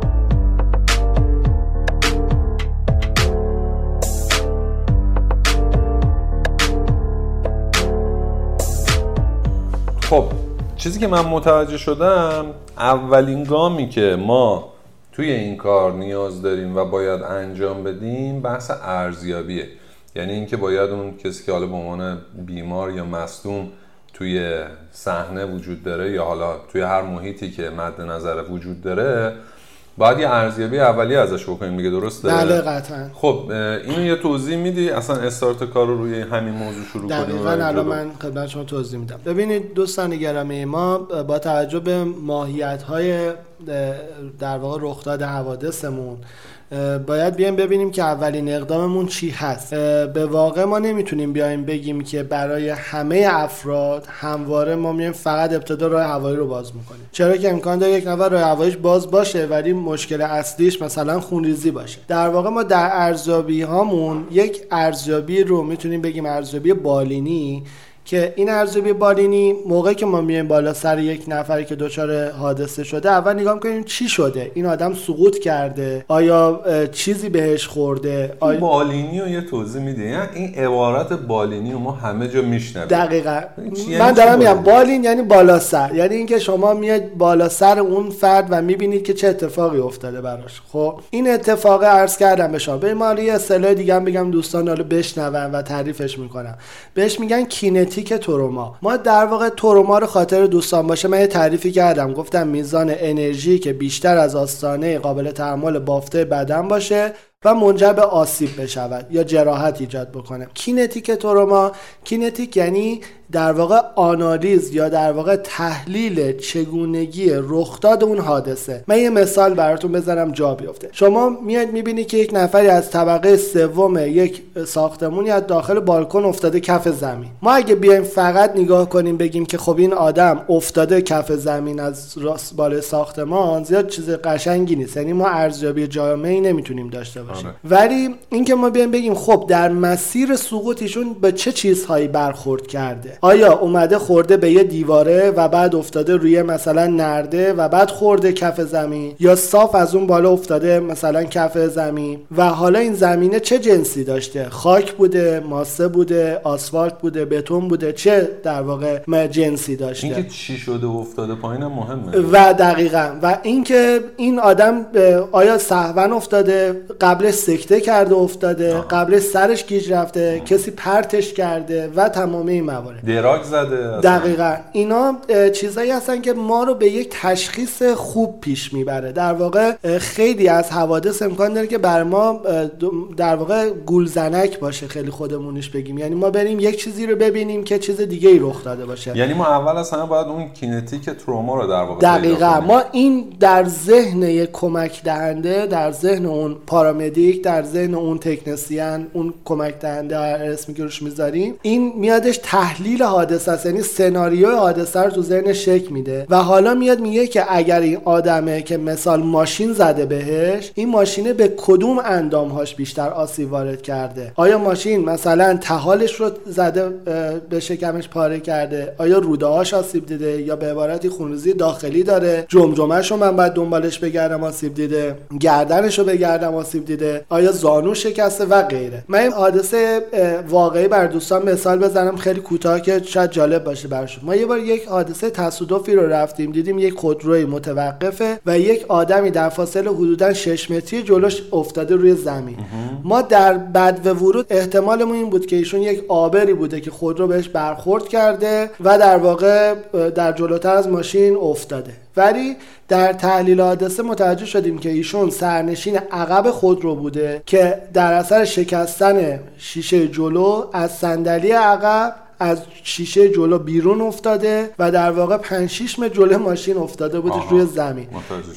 Speaker 1: خب چیزی که من متوجه شدم اولین گامی که ما توی این کار نیاز داریم و باید انجام بدیم بحث ارزیابیه. یعنی اینکه باید اون کسی که حالا به عنوان بیمار یا مصدوم توی صحنه وجود داره یا حالا توی هر محیطی که مد نظر وجود داره باید یه ارزیابی اولیه ازش بکنیم دیگه درسته؟
Speaker 2: بله قطعا.
Speaker 1: خب اینو یه توضیح میدی؟ اصلا استارت کار رو روی همین موضوع شروع کنیم
Speaker 2: دقیقاً الان من خدمت شما توضیح میدم. ببینید دوستان گرامی ما با توجه به ماهیت های در واقع رخداد حوادثمون باید بیایم ببینیم که اولین اقداممون چی هست. به واقع ما نمی‌تونیم بیایم بگیم که برای همه افراد همواره ما میایم فقط ابتدا راه هوایی رو باز می‌کنیم. چرا که امکان داره یک نفر راه هواییش باز باشه ولی مشکل اصلیش مثلا خونریزی باشه. در واقع ما در ارزیابی هامون یک ارزیابی رو می‌تونیم بگیم ارزیابی بالینی که این ارزیابی بالینی موقعی که ما میایم بالا سر یک نفری که دچار حادثه شده اول نگاه کنیم چی شده؟ این آدم سقوط کرده. آیا چیزی بهش خورده؟
Speaker 1: آیا... بالینی رو یه توضیح میده. یعنی این عبارت بالینی رو ما همه جا میشنویم.
Speaker 2: دقیقا. یعنی من دارم میگم بالین یعنی بالا سر. یعنی اینکه شما میاد بالا سر اون فرد و می‌بینید که چه اتفاقی افتاده براش. خب این اتفاق عرض کردم به شما. به ما یه اصطلاح دیگه هم بگم دوستان حالا بشنون و تعریفش می‌کنم. بهش میگن کینتی که تروما. ما در واقع تروما رو خاطر دوستان باشه من یه تعریفی کردم. گفتم میزان انرژی که بیشتر از آستانه قابل تحمل بافته بدن باشه. و منجر به آسیب بشود یا جراحت ایجاد بکنه. کینتیک تروما کینتیک یعنی در واقع آنالیز یا در واقع تحلیل چگونگی رخداد اون حادثه. من یه مثال براتون بذارم جا بیفته. شما میاد می‌بینی که یک نفری از طبقه سوم یک ساختمونی از داخل بالکن افتاده کف زمین. ما اگه بیایم فقط نگاه کنیم بگیم که خب این آدم افتاده کف زمین از راست بالای ساختمان زیاد چیز قشنگی نیست. یعنی ما ارزیابی جامعی نمی‌تونیم داشته باشیم. ولی اینکه ما بیایم بگیم خب در مسیر سقوط ایشون به چه چیزهایی برخورد کرده؟ آیا اومده خورده به یه دیواره و بعد افتاده روی مثلا نرده و بعد خورده کف زمین؟ یا صاف از اون بالا افتاده مثلا کف زمین؟ و حالا این زمینه چه جنسی داشته؟ خاک بوده ماسه بوده آسفالت بوده بتون بوده؟ چه در واقع جنسی داشته؟
Speaker 1: اینکه چی شده و افتاده پایین مهمه.
Speaker 2: و دقیقا. و اینکه این آدم آیا صحون افتاده؟ قبل سکته کرده افتاده قبل سرش گیج رفته کسی پرتش کرده و تمام این موارد.
Speaker 1: دراگ زده
Speaker 2: دقیقا. اینا چیزایی هستن که ما رو به یک تشخیص خوب پیش می‌بره. در واقع خیلی از حوادث امکان داره که بر ما در واقع گولزنک باشه خیلی خودمونش بگیم. یعنی ما بریم یک چیزی رو ببینیم که چیز دیگه ای رخ داده باشه.
Speaker 1: یعنی ما اول از همه باید اون کینتیک تروما رو در واقع
Speaker 2: دقیقا. ما این در ذهن یک کمک دهنده در ذهن اون پارامدیک در ذهن اون تکنسیان اون کمک دهنده اسمی که می‌ذاریم این میادش تحلیل حادثه است یعنی سناریو حادثه رو تو ذهن شک میده و حالا میاد میگه که اگر این آدمه که مثال ماشین زده بهش این ماشینه به کدوم اندامهاش بیشتر آسیب وارد کرده؟ آیا ماشین مثلا تهالش رو زده به شکمش پاره کرده؟ آیا روده هاش آسیب دیده؟ یا به عبارتی خونریزی داخلی داره؟ جمجمهش رو من باید دنبالش بگردم آسیب دیده گردنش رو بگردم آسیب دیده؟ آیا زانو شکسته و غیره. من این حادثه واقعی بر دوستان مثال بزنم خیلی کوتاه که شاید جالب باشه برشون ما یه بار یک حادثه تصادفی رو رفتیم دیدیم یک خودروی متوقفه و یک آدمی در فاصله حدودا 6 متری جلوش افتاده روی زمین. ما در بد و ورود احتمالمون این بود که ایشون یک آبری بوده که خود رو بهش برخورد کرده و در واقع در جلوتر از ماشین افتاده. ولی در تحلیل حادثه متوجه شدیم که ایشون سرنشین عقب خود رو بوده که در اثر شکستن شیشه جلو از صندلی عقب از شیشه جلو بیرون افتاده و در واقع 5 6 متر جلو ماشین افتاده بودش روی زمین.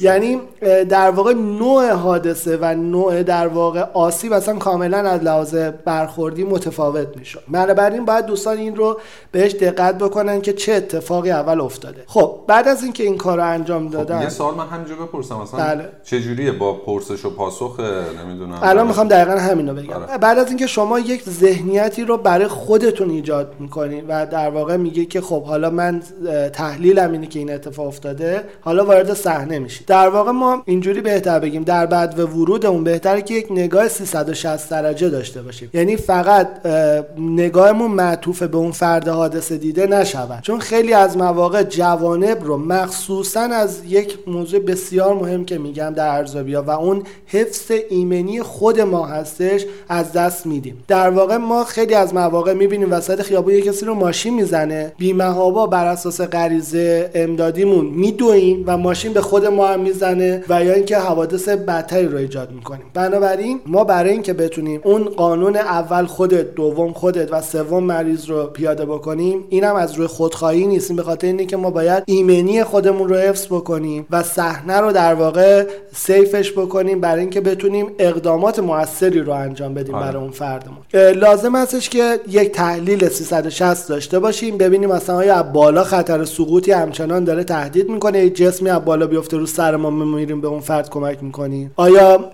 Speaker 2: یعنی در واقع نوع حادثه و نوع در واقع آسیب اصلا کاملا از لحاظ برخوردی متفاوت میشه بنابراین باید دوستان این رو بهش دقت بکنن که چه اتفاقی اول افتاده. خب بعد از اینکه این کار رو انجام خب، دادن
Speaker 1: یه سوال من همینجا بپرسم. مثلا بله. چه جوریه با پرسش و پاسخ نمی‌دونم.
Speaker 2: الان می‌خوام دقیقا همینو بگم. بله. بعد از اینکه شما یک ذهنیتی رو برای خودتون ایجاد و در واقع میگه که خب حالا من تحلیلم اینه که این اتفاق افتاده حالا وارد صحنه میشی. در واقع ما اینجوری بهتر بگیم در بعد و ورودمون بهتره که یک نگاه 360 درجه داشته باشیم. یعنی فقط نگاهمون معطوف به اون فرد حادثه دیده نشود. چون خیلی از مواقع جوانب رو مخصوصا از یک موضوع بسیار مهم که میگم در ارزیابی و اون حفظ ایمنی خود ما هستش از دست میدیم. در واقع ما خیلی از مواقع می‌بینیم وسط خیابون کسی رو ماشین می‌زنه بیمهابا بر اساس غریزه امدادیمون میدویم و ماشین به خود ما هم می‌زنه و یا اینکه حوادث بدتری رو ایجاد می‌کنیم. بنابراین ما برای اینکه بتونیم اون قانون اول خودت دوم خودت و سوم مریض رو پیاده بکنیم اینم از روی خودخواهی نیست. به خاطر اینه که ما باید ایمنی خودمون رو حفظ بکنیم و صحنه رو در واقع سیفش بکنیم برای اینکه بتونیم اقدامات موثری رو انجام بدیم آره. برای اون فردمون. لازم هستش که یک تحلیل 360 60 داشته باشیم. ببینیم مثلا آیا بالا خطر سقوطی همچنان داره تهدید می‌کنه؟ یه جسمی از بالا بیفته رو سر ما میریم به اون فرد کمک می‌کنیم. آیا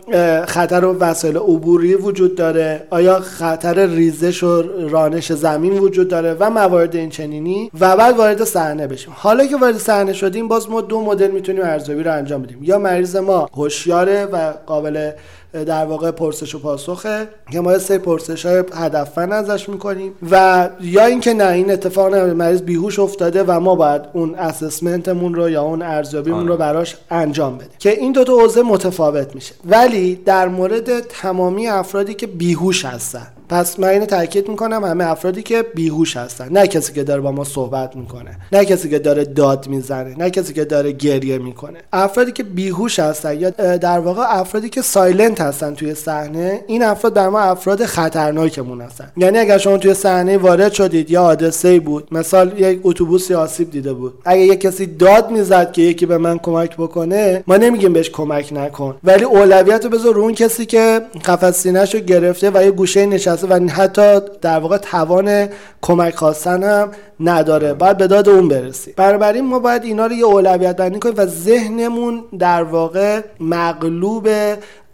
Speaker 2: خطر و وسایل عبوری وجود داره؟ آیا خطر ریزش و رانش زمین وجود داره؟ و موارد این چنینی و بعد وارد صحنه بشیم. حالا که وارد صحنه شدیم باز ما دو مدل می‌تونیم ارزیابی رو انجام بدیم. یا مریض ما هوشیاره و قابل در واقع پرسش و پاسخه. که ما سه پرسش های هدفمند ازش می‌کنیم. و یا اینکه نه این اتفاق نه مریض بیهوش افتاده و ما باید اون اسسمنتمون رو یا اون ارزیابیمون رو آره. براش انجام بدیم. که این دو تا حوزه متفاوت میشه. ولی در مورد تمامی افرادی که بیهوش هستن پس من اینو تاکید می‌کنم همه افرادی که بیهوش هستن. نه کسی که داره با ما صحبت می‌کنه نه کسی که داره داد می‌زنه نه کسی که داره گریه می‌کنه. افرادی که بیهوش هستن یا در واقع افرادی که سایلنت هستن توی صحنه این افراد در ما افراد خطرناکمون هستن. یعنی اگر شما توی صحنه وارد شدید یا حادثه بود مثال یک اتوبوسی آسیب دیده بود اگه یک کسی داد می‌زد که یکی به من کمک بکنه ما نمیگیم بهش کمک نکن. ولی اولویت رو بذار رو اون کسی که قفس سینه‌شو گرفته و یه گوشه نشسته و حتی در واقع توان کمک خواستن هم نداره. باید به داد اون برسیم. بنابراین ما باید اینا رو یه اولویت بندی کنیم و ذهنمون در واقع مغلوب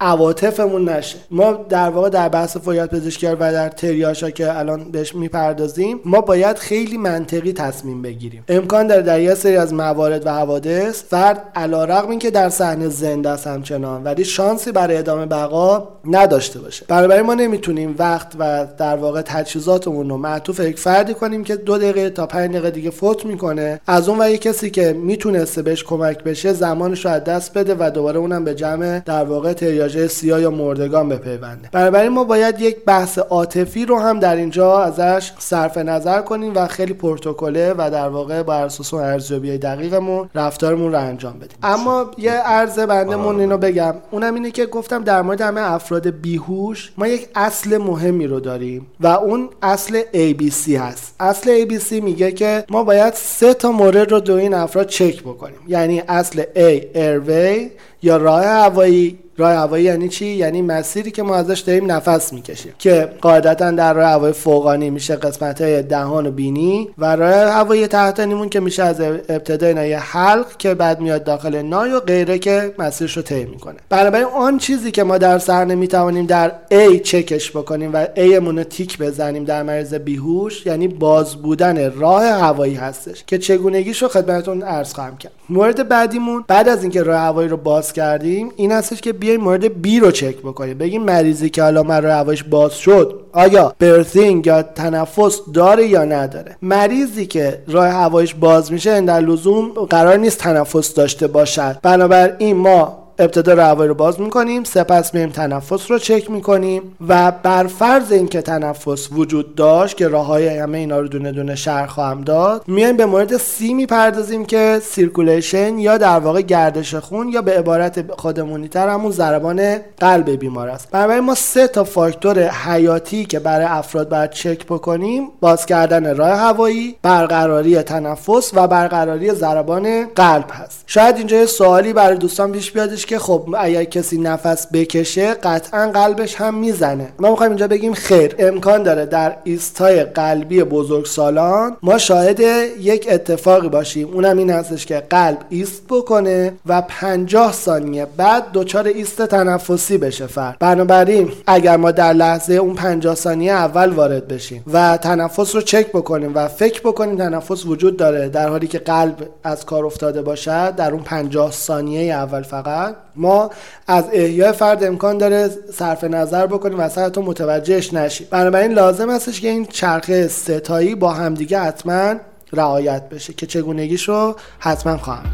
Speaker 2: عواطفمون نشه. ما در واقع در بحث فوریت پزشکی و در تریاشا که الان بهش می‌پردازیم ما باید خیلی منطقی تصمیم بگیریم. امکان داره در یه سری از موارد و حوادث فرد علیرغم اینکه در صحنه زنده است همچنان ولی شانسی برای ادامه بقا نداشته باشه. بنابراین ما نمی‌تونیم وقت و در واقع تجهیزاتمون رو معطوف یک فردی کنیم که دو دقیقه تا پنج دقیقه دیگه فوت می‌کنه. از اون و کسی که می‌تونسته بهش کمک بشه زمانش رو از دست بده و دوباره اونم به جمع در واقع تریاژ سیاه یا مردگان بپیونده. بنابراین ما باید یک بحث عاطفی رو هم در اینجا ازش صرف نظر کنیم و خیلی پروتکله و در واقع بر اساس اون ارزیابی دقیقمون رفتارمون رو انجام بدیم. اما یه عرض بندمون اینو بگم. اونم اینه که گفتم در مورد همه افراد بیهوش ما یک اصل مهمی رو داریم و اون اصل ABC هست. اصل ABC میگه که ما باید سه تا مورد رو دو این افراد چک بکنیم. یعنی اصل A ایروی یا راه هوایی راه هوایی یعنی چی؟ یعنی مسیری که ما ازش داریم نفس می‌کشیم. که قاعدتا در راه هوایی فوقانی میشه قسمت های دهان و بینی و راه هوایی تحتانیمون که میشه از ابتدای نای حلق که بعد میاد داخل نای و غیره که مسیرش رو طی می‌کنه. بنابراین آن چیزی که ما در صحنه می‌توانیم در A چکش بکنیم و A مون تیک بزنیم در مریض بیهوش یعنی باز بودن راه هوایی هستش که چگونگیش رو خدمتتون عرض خواهم کرد. مورد بعدیمون بعد از اینکه راه هوایی رو باز کردیم این هستش که بیایم مورد بی رو چک بکنیم. بگیم مریضی که حالا من راه هوایش باز شد آیا برثینگ یا تنفس داره یا نداره؟ مریضی که راه هوایش باز میشه لزوما قرار نیست تنفس داشته باشد. بنابراین ما ابتدا راه هوایی رو باز می‌کنیم سپس میایم تنفس رو چک می‌کنیم و بر فرض اینکه تنفس وجود داشت که راه های همه اینا رو دونه دونه شرح خواهم داد میایم به مورد C می‌پردازیم که circulation یا در واقع گردش خون یا به عبارت خودمونی تر همون ضربان قلب بیمار است. بنابراین ما سه تا فاکتور حیاتی که برای افراد باید چک بکنیم باز کردن راه هوایی برقراری تنفس و برقراری ضربان قلب هست. شاید اینجا سوالی برای دوستان پیش بیادش که خب اگر کسی نفس بکشه قطعا قلبش هم می‌زنه. ما می‌خوایم اینجا بگیم خیر. امکان داره در ایستای قلبی بزرگسالان ما شاهد یک اتفاقی باشیم. اونم این هستش که قلب ایست بکنه و 50 ثانیه بعد دچار ایست تنفسی بشه فرد. بنابراین اگر ما در لحظه اون 50 ثانیه اول وارد بشیم و تنفس رو چک بکنیم و فکر بکنیم تنفس وجود داره در حالی که قلب از کار افتاده باشد در اون 50 ثانیه اول فقط ما از احیای فرد امکان داره صرف نظر بکنیم و تو متوجهش نشیم بنابراین لازم هستش که این چرخه ستایی با همدیگه حتما رعایت بشه که چگونگیش رو حتما خواهم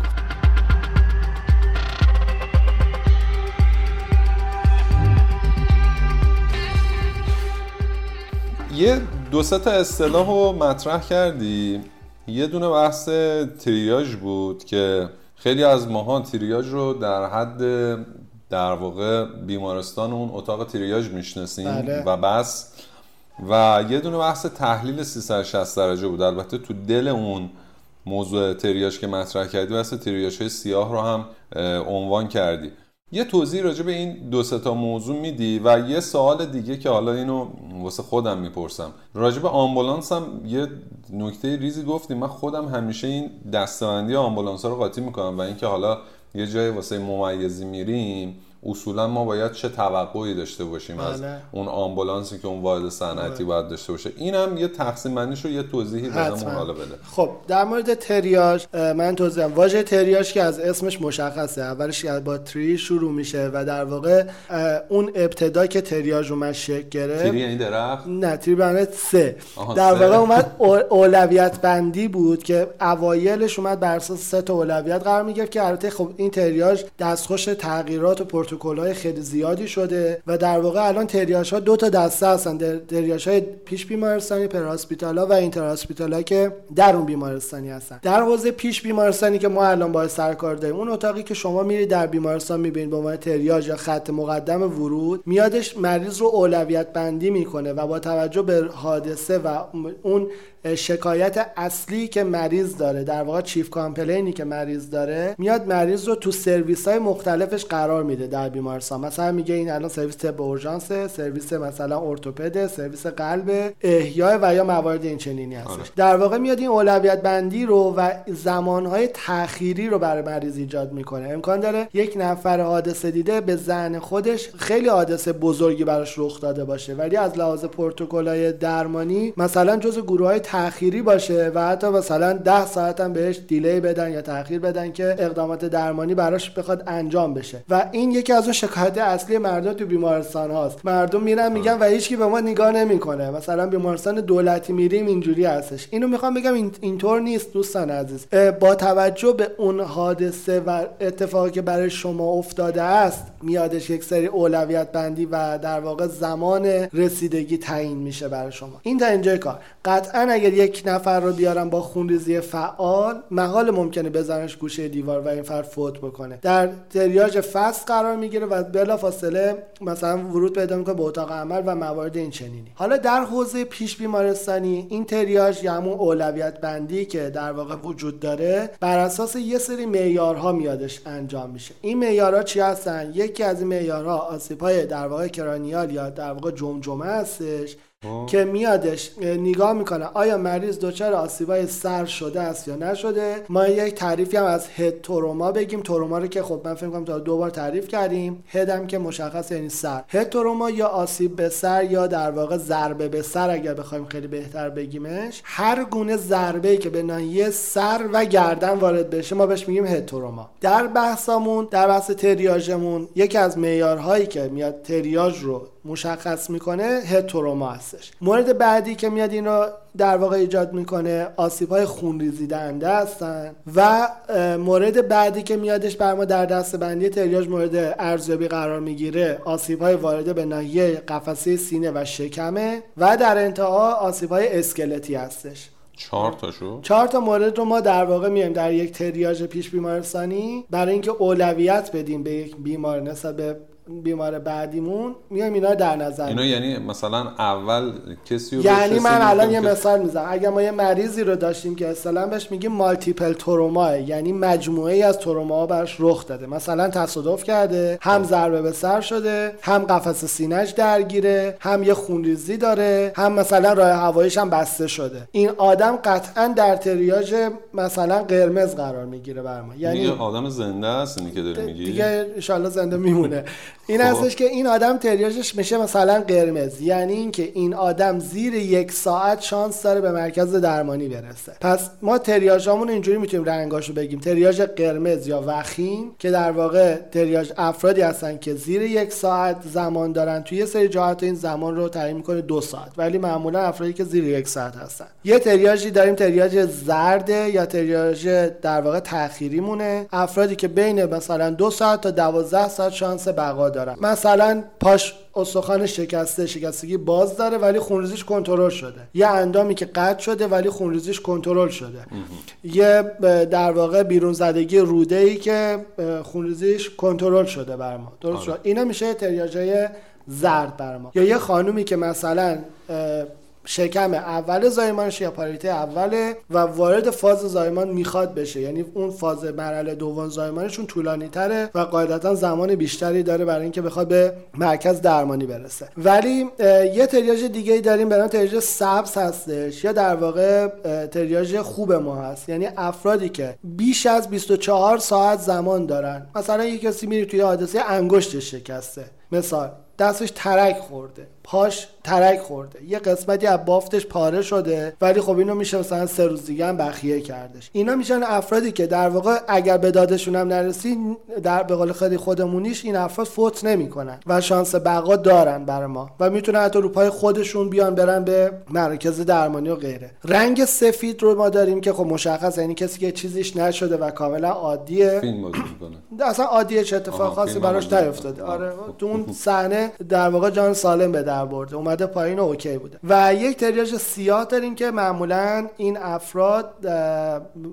Speaker 1: یه دو سه تا اصطلاح رو مطرح کردی. یه دونه بحث تریاج بود که خیلی از ماها تریاج رو در حد در واقع بیمارستان اون اتاق تریاج می‌شناسیم بله. و بس. و یه دونه بحث تحلیل 360 درجه بود. البته تو دل اون موضوع تریاج که مطرح کردی بحث تریاج های سیاه رو هم عنوان کردی. یه توضیح راجع به این دو تا موضوع میدی و یه سوال دیگه که حالا اینو واسه خودم می‌پرسم. راجع به آمبولانس هم یه نکته ریزی گفتیم من خودم همیشه این دستبندی آمبولانس ها رو قاطی می‌کنم و اینکه حالا یه جای واسه ممیزی میریم. اصولا ما باید چه توقعی داشته باشیم بله. از اون آمبولانسی که اون واحد صنعتی بله. باید داشته باشه. اینم یه تقسیم بندیش رو یه توضیحی بهمون حالا بده.
Speaker 2: خب در مورد تریاج من توضیحم. واژه تریاج که از اسمش مشخصه. اولش با تری شروع میشه و در واقع اون ابتدا که تریاج رو من شکل گرفت.
Speaker 1: تری یعنی درخت؟
Speaker 2: نه تری برای سه. در واقع اومد اولویت بندی بود که اوایلش اومد بر اساس سه تا اولویت قرار می‌گرفت که البته خب این تریاج دستخوش تغییرات و پروتکل های خیلی زیادی شده و در واقع الان تریاش ها دو تا دسته هستن. تریاش های پیش بیمارستانی ها و اینتر ها که در اون بیمارستانی هستن. در حوزه پیش بیمارستانی که ما الان با سرکار داریم اون اتاقی که شما میرید در بیمارستان می‌بینید به عنوان تریاج یا خط مقدم ورود میادش مریض رو اولویت بندی می‌کنه و با توجه به حادثه و اون شکایت اصلی که مریض داره در واقع chief complaint ی که مریض داره میاد مریض رو تو سرویس های مختلفش قرار میده در بیمارستان. مثلا میگه این الان سرویس طب اورژانس سرویس مثلا ارتوپد سرویس قلب احیا و یا موارد این چنینی هستش. آره. در واقع میاد این اولویت بندی رو و زمانهای تأخیری رو برای مریض ایجاد می‌کنه. امکان داره یک نفر حادثه دیده به ظن خودش خیلی حادثه بزرگی براش رخ داده باشه. ولی از لحاظ پروتکل‌های درمانی مثلا جزء گروه های تأخیری باشه و حتی مثلا 10 ساعت هم بهش delay بدن یا تاخیر بدن که اقدامات درمانی براش بخواد انجام بشه. و این یکی یکی از اون شکایت اصلی مردم تو بیمارستان هاست. مردم میرن میگن و هیچکی به ما نگاه نمی‌کنه. مثلا بیمارستان دولتی میریم اینجوری هستش. اینو می‌خوام بگم اینطور نیست دوستان عزیز. با توجه به اون حادثه و اتفاقی که برای شما افتاده است میادش یک سری اولویت بندی و در واقع زمان رسیدگی تعیین میشه برای شما. این تا اینجای کار. قطعا اگر یک نفر رو بیارم با خونریزی فعال محال ممکنه بزنش گوشه دیوار و این فرد فوت بکنه. در تریاج فصل قرار می‌گیره و بلا فاصله مثلا ورود پیدا می‌کنه به اتاق عمل و موارد این چنینی. حالا در حوزه پیش بیمارستانی این تریاج یا همون اولویت بندی که در واقع وجود داره بر اساس یه سری معیارها میادش انجام میشه. این معیارها چی هستن؟ یکی از این معیارها آسیب در واقع کرانیال یا در واقع جمجمه هستش. که میادش نگاه می‌کنه آیا مریض دچار آسیبای سر شده است یا نشده؟ ما یک تعریفی هم از هد تروما بگیم. تروما رو که خب من فکر کنم تا دو بار تعریف کردیم. هدم که مشخص یعنی سر. هد تروما یا آسیب به سر یا در واقع ضربه به سر اگر بخوایم خیلی بهتر بگیمش هر گونه ضربه ای که به ناحیه سر و گردن وارد بشه ما بهش میگیم هد تروما. در بحثمون در بحث تریاژمون یکی از معیارهایی که میاد تریاژ رو مشخص می‌کنه هتروما هستش. مورد بعدی که میاد این رو در واقع ایجاد می‌کنه آسیب های خونریزی دهنده هستن و مورد بعدی که میادش بر ما در دست بندی تریاج مورد ارزیابی قرار می‌گیره آسیب های وارد به ناحیه قفسه سینه و شکمه و در انتها آسیب های اسکلتی هستش.
Speaker 1: چهار تاشو؟
Speaker 2: چهار تا مورد رو ما در واقع میایم در یک تریاج پیش بیمارستانی. برای اینکه اولویت بدیم به یک بیمار نسبت به بیمار بعدیمون میایم اینا در نظر
Speaker 1: اینا یعنی مثلا اول کسی رو
Speaker 2: یعنی من الان یه مثال می‌زنم. اگر ما یه مریضی رو داشتیم که اصلا بهش میگیم مالتیپل تروما یعنی مجموعه ای از تروما براش رخ داده. مثلا تصادف کرده هم ضربه به سر شده هم قفس سینه‌اش درگیره هم یه خونریزی داره هم مثلا راه هواییش هم بسته شده. این آدم قطعا در تریاج مثلا قرمز قرار می‌گیره بر ما.
Speaker 1: یعنی آدم زنده است که داری میگی.
Speaker 2: دیگه ان زنده میمونه. این خب. هستش که این آدم تریاجش میشه مثلا قرمز. یعنی اینکه این آدم زیر یک ساعت شانس داره به مرکز درمانی برسه. پس ما تریاجامون اینجوری می‌تونیم رنگاشو بگیم. تریاج قرمز یا وخیم که در واقع تریاج افرادی هستن که زیر یک ساعت زمان دارن. توی یه سری جهات این زمان رو تعیین می‌کنه دو ساعت. ولی معمولا افرادی که زیر یک ساعت هستن. یه تریاجی داریم تریاج زرده یا تریاج در واقع تأخیری مونه افرادی که بین مثلا دو ساعت تا دوازده ساعت شانس بقا دارن مثلا پاش استخوان شکسته شکستگی باز داره ولی خونریزیش کنترل شده. یه اندامی که قطع شده ولی خونریزیش کنترل شده. یه در واقع بیرون زدگی روده ای که خونریزیش کنترل شده بر ما. درست آره. شد؟ اینا میشه تریاجای زرد بر ما. یا یه خانومی که مثلا شکم اول زایمانش یا پاریته اوله و وارد فاز زایمان می‌خواد بشه. یعنی اون فاز مرحله دوم زایمانشون طولانی تره و قاعدتا زمان بیشتری داره برای اینکه بخواد به مرکز درمانی برسه. ولی یه تریاج دیگه داریم به نام تریاج سبز هستش یا در واقع تریاج خوب ما هست. یعنی افرادی که بیش از 24 ساعت زمان دارن. مثلا یه کسی میره توی حادثه انگشتش شکسته. مثال دستش ترک خورده. پاش ترک خورده. یه قسمتی از بافتش پاره شده ولی خب اینو میشه مثلا سه روز دیگه هم بخیه کردش. اینا میشن افرادی که در واقع اگر به دادشون هم نرسی در به قول خیلی خودمونیش این افراد فوت نمی‌کنن و شانس بقا دارن برای ما و می‌تونن حتی رو پای خودشون بیان برن به مرکز درمانی و غیره. رنگ سفید رو ما داریم که خب مشخص یعنی کسی که چیزیش نشده و کاملا عادیه.
Speaker 1: فیلم
Speaker 2: اصلا عادیه چه اتفاق خاصی براش نیفتاده. آره. تو اون صحنه در واقع جان سالم به در برده. اومده پایین و اوکی بوده. و یک تریاج سیاه داریم که معمولا این افراد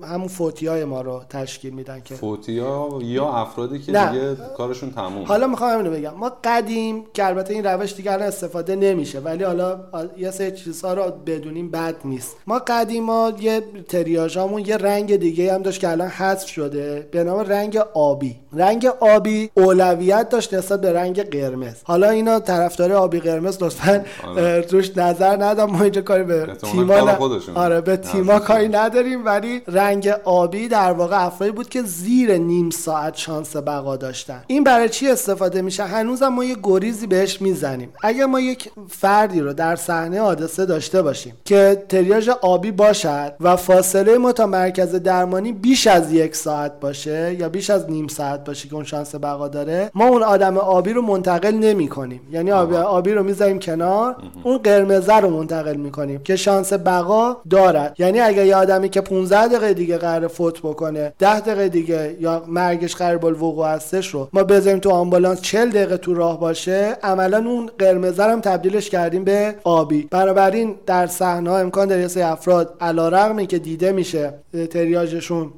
Speaker 2: همون فوتی های ما رو تشکیل میدن که
Speaker 1: فوتی ها یا افرادی که نه. دیگه کارشون تموم
Speaker 2: حالا می‌خوام اینو بگم. ما قدیم که البته این روش دیگه الان استفاده نمیشه ولی حالا یه سری چیزها رو بدونیم بد نیست. ما قدیما یه تریاژامون یه رنگ دیگه هم داشت که الان حذف شده به نام رنگ آبی. رنگ آبی اولویت داشت نسبت به رنگ قرمز. حالا حالا اینا طرفدار آبی قرمز لطفا
Speaker 1: آره.
Speaker 2: روش نظر ندم ما اینجا کاری به تیما ن-. آره به تیما کاری. نداریم ولی رنگ آبی در واقع افرادی بود که زیر نیم ساعت شانس بقا داشتن این برای چی استفاده میشه هنوزم ما یه گریزی بهش می‌زنیم اگر ما یک فردی رو در صحنه حادثه داشته باشیم که تریاژ آبی باشد و فاصله ما تا مرکز درمانی بیش از یک ساعت باشه یا بیش از نیم ساعت باشه که اون شانس بقا داره ما اون آدم آبی رو منتقل نمی کنیم یعنی آبی, آبی رو می‌ذاریم کنار اون قرمزه رو منتقل می‌کنیم که شانس بقا دارد. یعنی اگه یه آدمی که 15 دقیقه دیگه قرار فوت بکنه 10 دقیقه دیگه یا مرگش قرار الوقوع هستش رو ما بذاریم تو آمبولانس 40 دقیقه تو راه باشه عملا اون قرمزه هم تبدیلش کردیم به آبی. بنابراین در صحنه امکان داره سری افراد علیرغمی که دیده میشه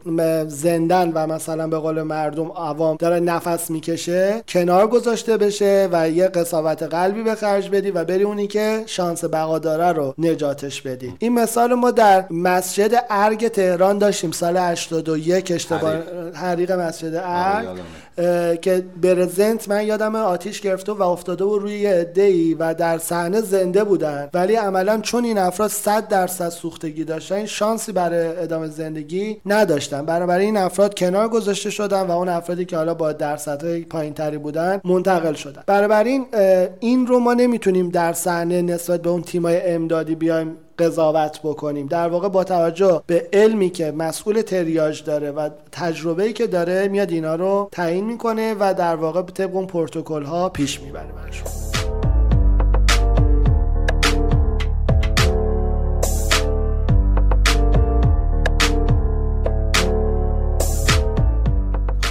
Speaker 2: م- زندن و مثلا به قول مردم عوام داره نفس می‌کشه کنار گذاشته بشه و یه قصاوت قلبی به خرج بدی و بری اونی که شانس بقا داره رو نجاتش بدی. این مثال ما در مسجد ارگ تهران داشتیم سال 81 اشتباه حریق. مسجد
Speaker 1: آره،
Speaker 2: ارگ. که برزنت من یادم آتیش گرفته و افتاده و روی یه عده‌ای و در صحنه زنده بودن. ولی عملا چون این افراد 100 درصد سوختگی داشتن شانسی برای ادامه زندگی نداشتن. بنابراین این افراد کنار گذاشته شدن و اون افرادی که حالا با درصدهای پایینتری بودن منتقل شدن. بنابراین این رو ما نمی‌تونیم در صحنه نسبت به اون تیمای امدادی بیایم قضاوت بکنیم. در واقع با توجه به علمی که مسئول تریاج داره و تجربه‌ای که داره میاد اینا رو تعیین می‌کنه و در واقع طبق اون پروتکل ها پیش می‌بره براشون.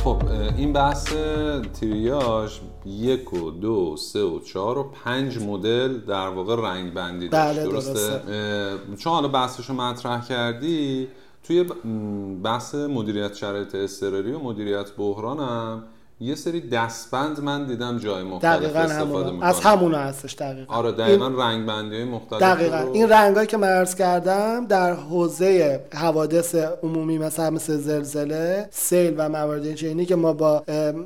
Speaker 1: خب این بحث تریاج یک و دو سه و چهار و پنج مدل در واقع رنگ بندی داشت
Speaker 2: بله،
Speaker 1: درسته؟
Speaker 2: درسته.
Speaker 1: چون حالا بحثش رو مطرح کردی توی بحث مدیریت شرایط اضطراری و مدیریت بحرانم یه سری دستبند من دیدم جای مختلف
Speaker 2: دقیقا
Speaker 1: استفاده
Speaker 2: همون
Speaker 1: می‌کنن
Speaker 2: از همون هستش دقیقا.
Speaker 1: آره
Speaker 2: این-
Speaker 1: دقیقا رنگ بندی های مختلف
Speaker 2: دقیقا.
Speaker 1: رو-
Speaker 2: این رنگایی که من عرض کردم در حوزه حوادث عمومی مثلا مثل زلزله سیل و موارد این چنینی که ما با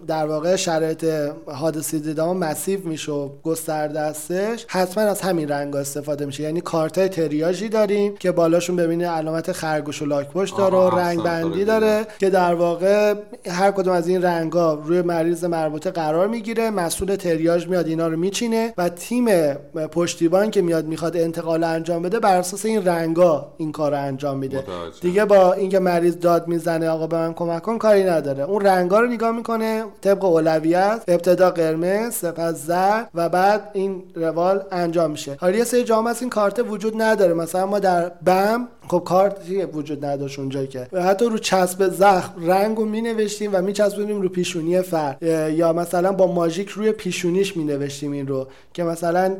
Speaker 2: در واقع شرایط حادثی دیدام مسیو میشه و گسترده هستش حتما از همین رنگ استفاده میشه. یعنی کارتای تریاژی داریم که بالاشون ببینید علامت خرگوش و لاکپشت داره و رنگ بندی
Speaker 1: آره،
Speaker 2: داره که در واقع هر کدوم از این رنگا روی مریض مربوطه قرار می‌گیره مسئول تریاج میاد اینا رو میچینه و تیم پشتیبان که میاد می‌خواد انتقال انجام بده بر اساس این رنگا این کار رو انجام میده. دیگه با اینکه مریض داد می‌زنه آقا به من کمک کن کاری نداره. اون رنگا رو نگاه می‌کنه طبق اولویت ابتدا قرمز سپس زرد و بعد این روال انجام میشه. حالا یه سری جام این کارت وجود نداره. مثلا ما در بم خب کارتی وجود نداشت اونجایی که؟ و حتی رو چسب زخم رنگ رو می نوشتیم و می چسبونیم رو پیشونی اه، یا مثلا با ماژیک روی پیشونیش می نوشتیم این رو که مثلا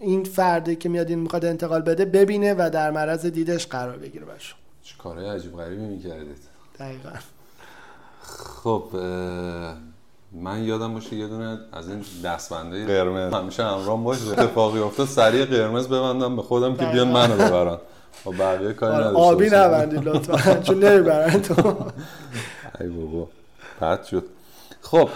Speaker 2: این فردی که میاد این می‌خواد انتقال بده ببینه و در معرض دیدش قرار بگیره باشه
Speaker 1: چه کارهای عجیب غریبی می‌کردید.
Speaker 2: دقیقا.
Speaker 1: خب من یادم باشه یه دونه از این دستبنده قرمز. همیشه همراه باشه. اتفاقی افتاد. سریع قرمز ببندم به خودم که بیان منو ببرن. و بقیه کاری
Speaker 2: آره،
Speaker 1: نداشته
Speaker 2: آبی. نبندید لطفا. چون نمی‌برن تو.
Speaker 1: ای بابا. پد شد. خب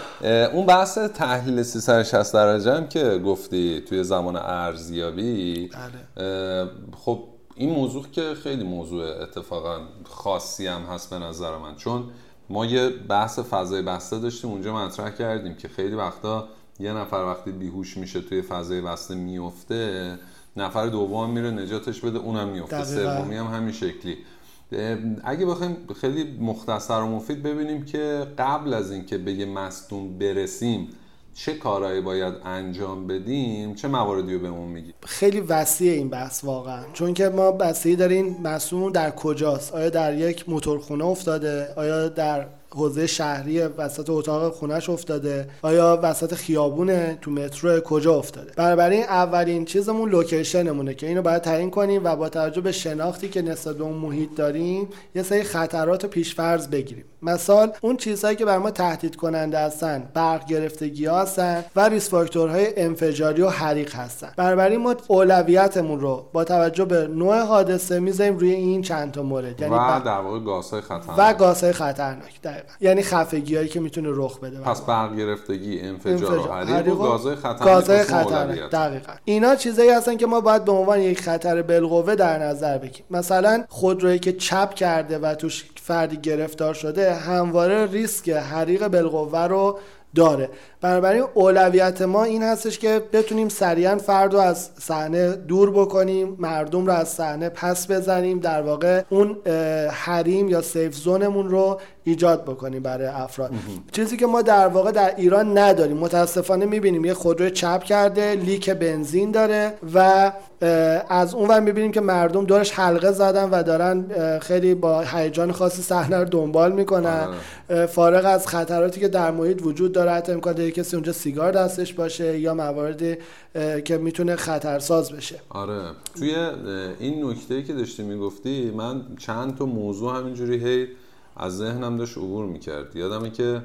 Speaker 1: اون بحث تحلیل 360 درجه هم که گفتی توی زمان ارزیابی اه، خب این موضوع که خیلی موضوع اتفاقا خاصی هم هست به نظر من. چون ما یه بحث فضای بسته داشتیم اونجا مطرح کردیم که خیلی وقتا یه نفر وقتی بیهوش میشه توی فضای بسته میفته نفر دوم میره نجاتش بده اونم میفته. سومی هم همین شکلی. اگه بخوایم خیلی مختصر و مفید ببینیم که قبل از اینکه به یه مصدوم برسیم چه کارهایی باید انجام بدیم چه مواردی رو بهمون میگی؟
Speaker 2: خیلی وسیع این بحث واقعا. چون که ما بستگی داریم مسئول در کجاست؟ آیا در یک موتورخونه افتاده؟ آیا در حوزه شهری وسط اتاق خونش افتاده آیا وسط خیابونه تو مترو کجا افتاده. بنابراین اولین چیزمون لوکیشنمونه که اینو باید تعیین کنیم و با توجه به شناختی که نسبت به اون محیط داریم یه سری خطرات رو پیشفرض بگیریم. مثال اون چیزهایی که بر ما تهدید کننده هستن برق گرفتگی ها هستن و ریس فاکتورهای انفجاری و حریق هستن. بنابراین ما اولویتمون رو با توجه به نوع حادثه می‌ذاریم روی این چند تا مورد. یعنی
Speaker 1: و در واقع گازهای خطرناک.
Speaker 2: و گازهای خطرناک. دقیقا یعنی خفگیایی که می‌تونه رخ بده
Speaker 1: پس برق گرفتگی انفجار, و حریق و گازهای خطرناک
Speaker 2: گازهای دقیقا. اینا چیزایی هستن که ما باید به عنوان یک خطر بالقوه در نظر بگیریم. مثلا خودرویی که چپ کرده و توش فردی گرفتار شده همواره ریسک حریق بالقوه رو داره. بنابراین اولویت ما این هستش که بتونیم سریعا فرد رو از صحنه دور بکنیم مردم رو از صحنه پس بزنیم در واقع اون حریم یا سیف زونمون رو ایجاد بکنیم برای افراد. چیزی که ما در واقع در ایران نداریم. متاسفانه می‌بینیم یه خودرو چپ کرده لیک بنزین داره و از اون ور می‌بینیم که مردم دورش حلقه زدن و دارن خیلی با هیجان خاصی صحنه رو دنبال می‌کنن. فارغ از خطراتی که در محیط وجود داره حتی امکان داره کسی اونجا سیگار دستش باشه یا مواردی که می‌تونه خطرساز بشه.
Speaker 1: آره. توی این نکته که داشتی می‌گفتی من چند تا موضوع همینجوری هی از ذهنم داشت عبور می‌کرد. یادمه که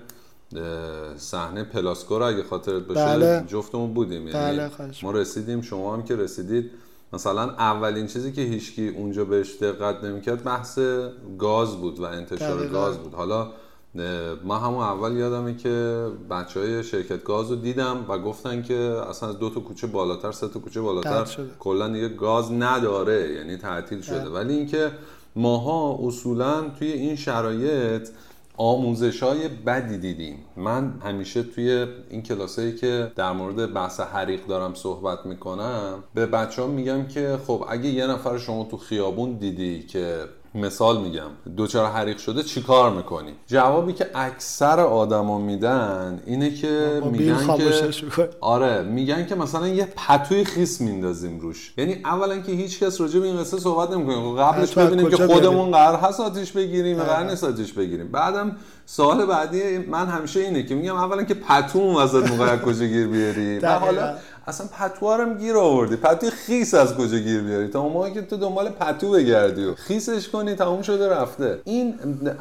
Speaker 1: صحنه پلاسکو اگه خاطرت باشه بله. جفتمون بودیم.
Speaker 2: یعنی بله
Speaker 1: ما رسیدیم شما هم که رسیدید مثلا اولین چیزی که هیچکی اونجا بهش دقت نمی‌کرد بحث گاز بود و انتشار گاز بود. حالا ما همون اول یادمه که بچه های شرکت گاز رو دیدم و گفتن که اصلا از دو تا کوچه بالاتر سه تا کوچه بالاتر کلا دیگه گاز نداره یعنی تعطیل شده. بله. ولی اینکه ماها اصولا توی این شرایط آموزش های بدی دیدیم. من همیشه توی این کلاسایی که در مورد بحث حریق دارم صحبت می‌کنم به بچه ها میگم که خب اگه یه نفر شما تو خیابون دیدی که مثال میگم. دوچار حریق شده چیکار می‌کنی؟ جوابی که اکثر آدما میدن اینه که میگن که آره میگن که مثلا یه پتوی خیس میندازیم روش. یعنی اولا که هیچ کس راجع به این قصه صحبت نمی‌کنه. خب قبلش ببینیم که خودمون قرار هست آتیش بگیریم و قرار نیست آتیش بگیریم. بعدم سوال بعدی من همیشه اینه که میگم اولا که پتو وسط موقع کجا گیر بیاری؟ حالا اصلا پتوارم گیر آوردی. پتو خیس از کجا گیر بیاری تا اون که تو دنبال پتو بگردی و خیسش کنی تموم شده رفته. این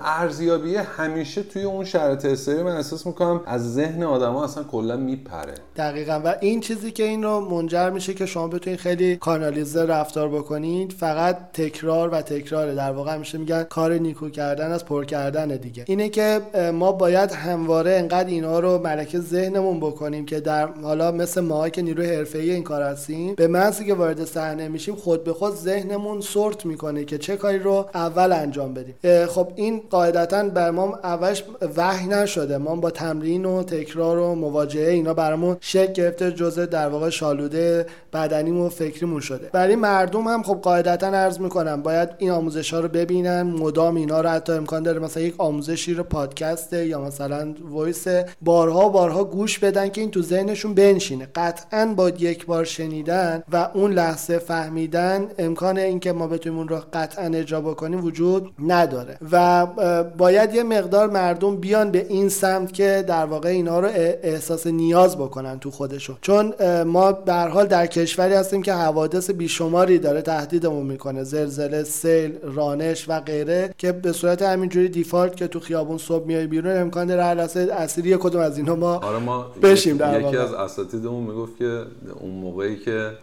Speaker 1: ارزیابی همیشه توی اون شرط استری من احساس می‌کنم از ذهن آدما اصلا کلا میپره.
Speaker 2: دقیقا. و این چیزی که این رو منجر میشه که شما بتونید خیلی کانالیزه رفتار بکنید فقط تکرار و تکرار در واقع همیشه میگن کار نیکو کردن از پر کردن دیگه. اینه که ما باید همواره انقدر اینا رو ملکه ذهنمون بکنیم که در حالا مثل ما که نیروی حرفه‌ای این کار هستیم به محضی که وارد صحنه میشیم خود به خود ذهنمون سورت می‌کنه که چه کاری رو اول انجام بدیم. خب این قاعدتا بر ما اولش وحی نشده. ما با تمرین و تکرار و مواجهه اینا برامون شکل گرفته جزء در واقع شالوده بدنی و فکریمون شده. برای مردم هم خب قاعدتا عرض می‌کنم باید این آموزش ها رو ببینن. مدام اینا رو حتی امکان داره مثلا یک آموزشی رو پادکست یا مثلا وایس بارها بارها گوش بدن که این تو ذهنشون بنشینه. قطعا با یک بار شنیدن و اون لحظه فهمیدن امکان اینکه ما بتونیم اون رو قطعا اجرا بکنیم وجود نداره. و باید یه مقدار مردم بیان به این سمت که در واقع اینا رو احساس نیاز بکنن تو خودشون. چون ما به حال در کشوری هستیم که حوادث بیشماری داره تهدیدمون می‌کنه. زلزله سیل رانش و غیره که به صورت همینجوری دیفالت که تو خیابون صبح میای بیرون امکان داره هر لحظه اسیری کدوم از اینا ما
Speaker 1: آره ما
Speaker 2: بشیم در
Speaker 1: یکی از اساتیدمون می‌گفت که اون موقعی که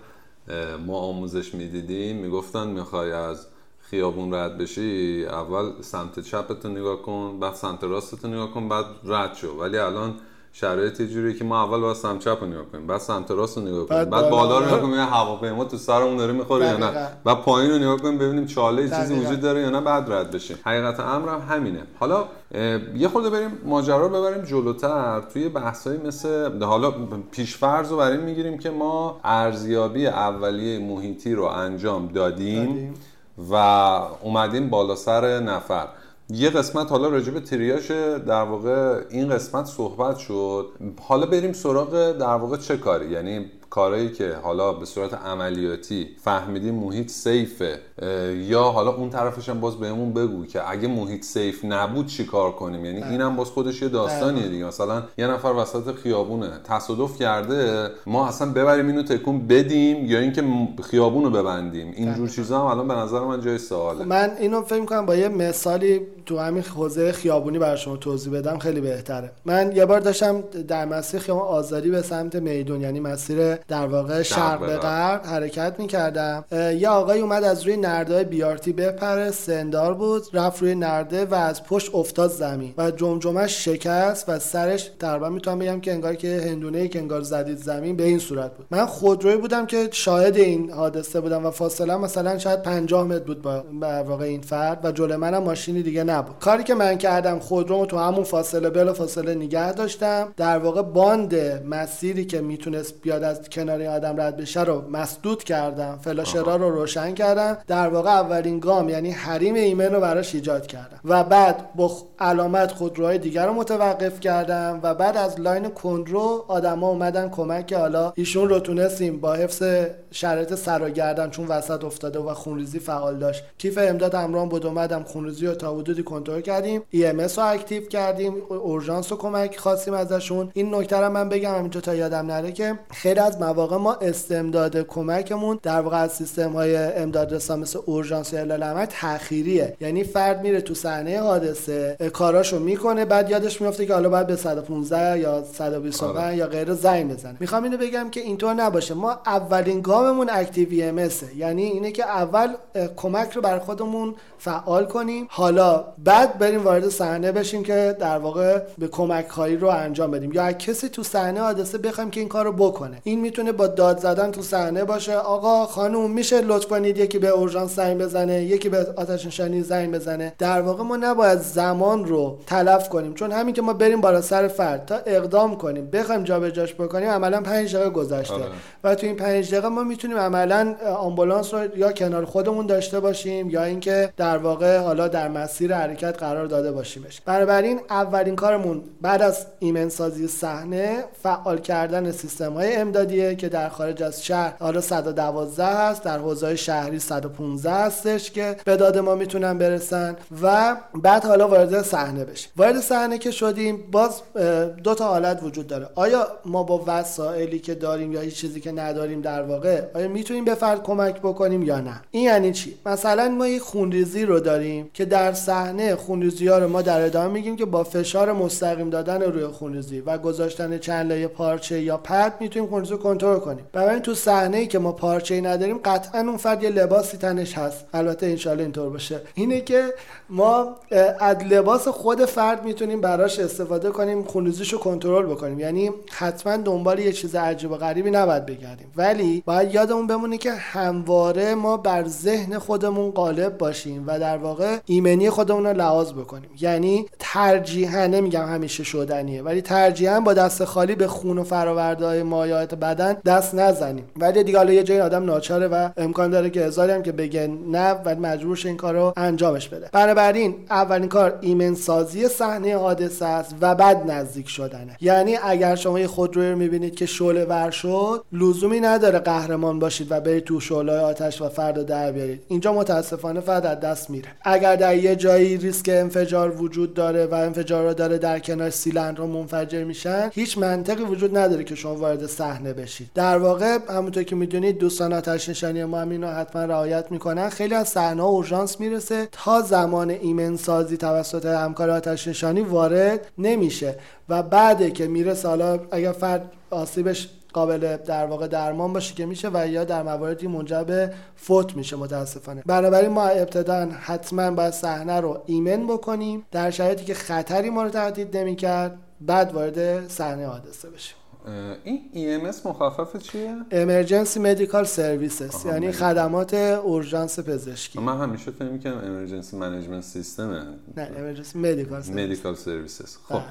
Speaker 1: ما آموزش می‌دیدیم می‌گفتن می‌خوای از خیابون رد بشی اول سمت چپتو نگاه کن بعد سمت راستتو نگاه کن بعد رد شو. ولی الان شرایط جوری که ما اول باید سمت چپ نگاه کنیم بعد سمت راست رو نگاه کنیم بعد, بعد بالا رو نگاه کنیم هواپیما تو سرمون داره می‌خوره یا نه؟ بعد پایین رو نگاه کنیم ببینیم چاله چیزی وجود داره یا نه بعد رد بشیم. حقیقت امر هم همینه. حالا یه خورده بریم ماجرا رو ببریم جلوتر. توی بحثایی مثل حالا پیشفرض رو بر این می‌گیریم که ما ارزیابی اولیه محیطی رو انجام دادیم, دادیم. و اومدیم بالا سر نفر. یه قسمت حالا راجع به تریاش در واقع این قسمت صحبت شد. حالا بریم سراغ در واقع چه کاری؟ یعنی کارهایی که حالا به صورت عملیاتی فهمیدیم محیط سیفه یا حالا اون طرفش هم باز بهمون بگو که اگه محیط سیف نبود چی کار کنیم؟ یعنی اینم باز خودش یه داستانیه دیگه. مثلا یه نفر وسط خیابونه تصادف کرده ما اصلا ببریم اینو تکون بدیم یا اینکه خیابون رو ببندیم؟ اینجور چیزا هم الان به نظر من جای سواله.
Speaker 2: من اینو فکر کنم با یه مثالی تو همین حوزه خیابونی برای شما توضیح بدم خیلی بهتره. من یه بار داشتم در مسیر خیابان آزادی به سمت میدون یعنی مسیر در واقع شرق به غرب حرکت می‌کردم. یه آقای اومد از روی نردای بیارتی بپره سندار بود رفت روی نرده و از پشت افتاد زمین. و جمجمش شکست و سرش تقریبا می‌تونم بگم که انگار که هندونه که انگار زدید زمین به این صورت بود. من خودروی بودم که شاهد این حادثه بودم و فاصله مثلا شاید 50 متر بود با واقع این فرد و جلو منم ماشینی دیگه نبود. کاری که من کردم خودرومو تو همون فاصله بلا فاصله نگه داشتم. در واقع باند مسیری که می‌تونست بیاد از کنار آدم رد بشه رو مسدود کردم. فلاشرا رو روشن کردم. در واقع اولین گام یعنی حریم ایمن رو براش ایجاد کردم. و بعد با علامت خودروهای دیگر رو متوقف کردم و بعد از لاین کندرو آدما اومدن کمک که حالا ایشون رو تونستیم با حفظ شرایط سر و گردن چون وسط افتاده و خونریزی فعال داشت. کیف امداد همراه بود اومدم خونریزی رو تا حدودی کنترل کردیم. EMS رو active کردیم. اورژانس رو کمک خواستیم ازشون. این نکته رو من بگم همینجا تا یادم نره که خیلی از مواقع ما استمداد کمکمون در واقع از سیستم های امداد رسا مثل اورژانس یا اعلام تأخیریه. یعنی فرد میره تو صحنه حادثه کاراشو می‌کنه بعد یادش میفته که حالا باید به 115 یا 120 آره. یا غیره زنگ بزنه. می‌خوام اینو بگم که اینطور نباشه. ما اولین گاممون active ام یعنی اینه که اول کمک رو بر خودمون فعال کنیم. حالا بعد بریم وارد صحنه بشیم که در واقع به کمک خواهی رو انجام بدیم. یا کسی تو صحنه حادثه بخوایم که این کار رو بکنه. این می‌تونه با داد زدن تو صحنه باشه. آقا خانم میشه لطف کنید یکی به اورژانس زنگ بزنه یکی به آتش نشانی زنگ بزنه. در واقع ما نباید زمان رو تلف کنیم. چون همین که ما بریم بالا سر فرد تا اقدام کنیم بخوایم جابجاش بکنیم عملا 5 دقیقه گذشته. آره. و تو این 5 دقیقه ما می‌تونیم عملا آمبولانس رو یا کنار خودمون داشته باشیم یا اینکه در واقع حالا در مسیر حرکت قرار داده باشیمش. بنابراین اولین کارمون بعد از ایمن سازی صحنه فعال کردن سیستم های امدادیه که در خارج از شهر حالا 112 هست در حوزه شهری 115 هستش که به داد ما می‌تونن برسن و بعد حالا وارد صحنه بشیم وارد صحنه که شدیم باز دو تا حالت وجود داره. آیا ما با وسایلی که داریم یا هیچ چیزی که نداریم در واقع آیا می‌تونیم به فرد کمک بکنیم یا نه؟ این یعنی چی؟ مثلا ما یک خونریزی رو داریم که در صحنه خونریزی ها رو ما در ادامه میگیم که با فشار مستقیم دادن روی خونریزی و گذاشتن چند لایه پارچه یا پد می‌تونیم خونریزی رو کنترل کنیم. بنابراین تو صحنه ای که ما پارچه ای نداریم قطعا اون فرد یه لباسی تنش هست. البته انشالله اینطور باشه. اینه که ما از لباس خود فرد می‌تونیم براش استفاده کنیم خونریزیش رو کنترل بکنیم. یعنی حتما دنبال یه چیز عجیب و غریبی نباید بگردیم. ولی باید یادمون بمونه که همواره ما بر ذهن خودمون غالب باشیم و در واقع ایمنی خودمون رو لحاظ بکنیم. یعنی ترجیحاً نمیگم همیشه شدنیه ولی ترجیحاً با دست خالی به خون و فراورده های مایعات بدن دست نزنیم. ولی دیگه حالا یه جای آدم ناچاره و امکان داره که هزاری هم که بگه نه و مجبورش این کار رو انجامش بده. بنابراین اولین کار ایمن سازی صحنه حادثه است و بعد نزدیک شدنه. یعنی اگر شما یه خودروی رو می‌بینید که شعله ور شد لزومی نداره قهرمان باشید و برید تو شعله آتش و فرد در بیارید. اینجا متاسفانه فرد از دست میره. اگر در یه جایی ریسک انفجار وجود داره و انفجار داره در کنار سیلندر منفجر میشن هیچ منطقی وجود نداره که شما وارد صحنه بشید. در واقع همونطور که می‌دونید دوستان آتش نشانی ما هم اینو حتما رعایت می‌کنن. خیلی از صحنه اورژانس می‌رسه تا زمان ایمن سازی توسط همکار آتش نشانی وارد نمیشه. و بعد که می‌رسه حالا اگر فرد آسیبش قابل در واقع درمان باشه که میشه و یا در مواردی منجر به فوت میشه متاسفانه. بنابراین ما ابتدا حتما باید صحنه رو ایمن بکنیم در شرایطی که خطری ما رو تهدید نمی‌کرد بعد وارد صحنه حادثه بشیم.
Speaker 1: این EMS مخفف چیه؟
Speaker 2: Emergency Medical Services یعنی خدمات اورژانس پزشکی.
Speaker 1: من همیشه فکر می‌کردم Emergency Management System
Speaker 2: نه Emergency Medical Services.
Speaker 1: Medical Services. خب. بله.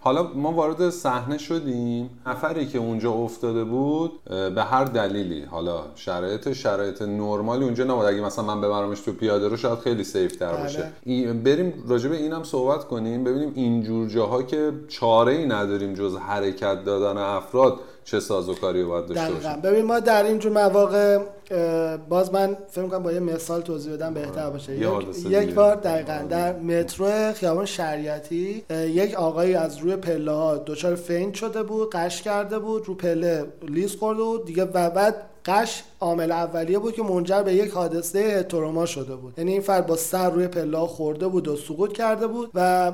Speaker 1: حالا ما وارد صحنه شدیم. نفری که اونجا افتاده بود به هر دلیلی. حالا شرایط شرایط نرمالی اونجا نبود. اگه مثلا من ببرمش تو پیاده رو شاید خیلی سیف تر باشه. بله. بریم راجع به اینم صحبت کنیم. ببینیم اینجور جاها که چاره ای نداریم جز حرکت دادن افراد. چه سازوکاری باید داشته باشیم؟
Speaker 2: ببین ما در اینجور مواقع باز من فکر کنم با یه مثال توضیح بدم بهتر باشه. یک, یک بار دقیقا در مترو خیابان شریعتی یک آقایی از روی پله ها دچار faint شده بود غش کرده بود رو پله لیز خورده بود دیگه و بعد غش عامل اولیه بود که منجر به یک حادثه تروما شده بود. یعنی این فرد با سر روی پله خورده بود و سقوط کرده بود و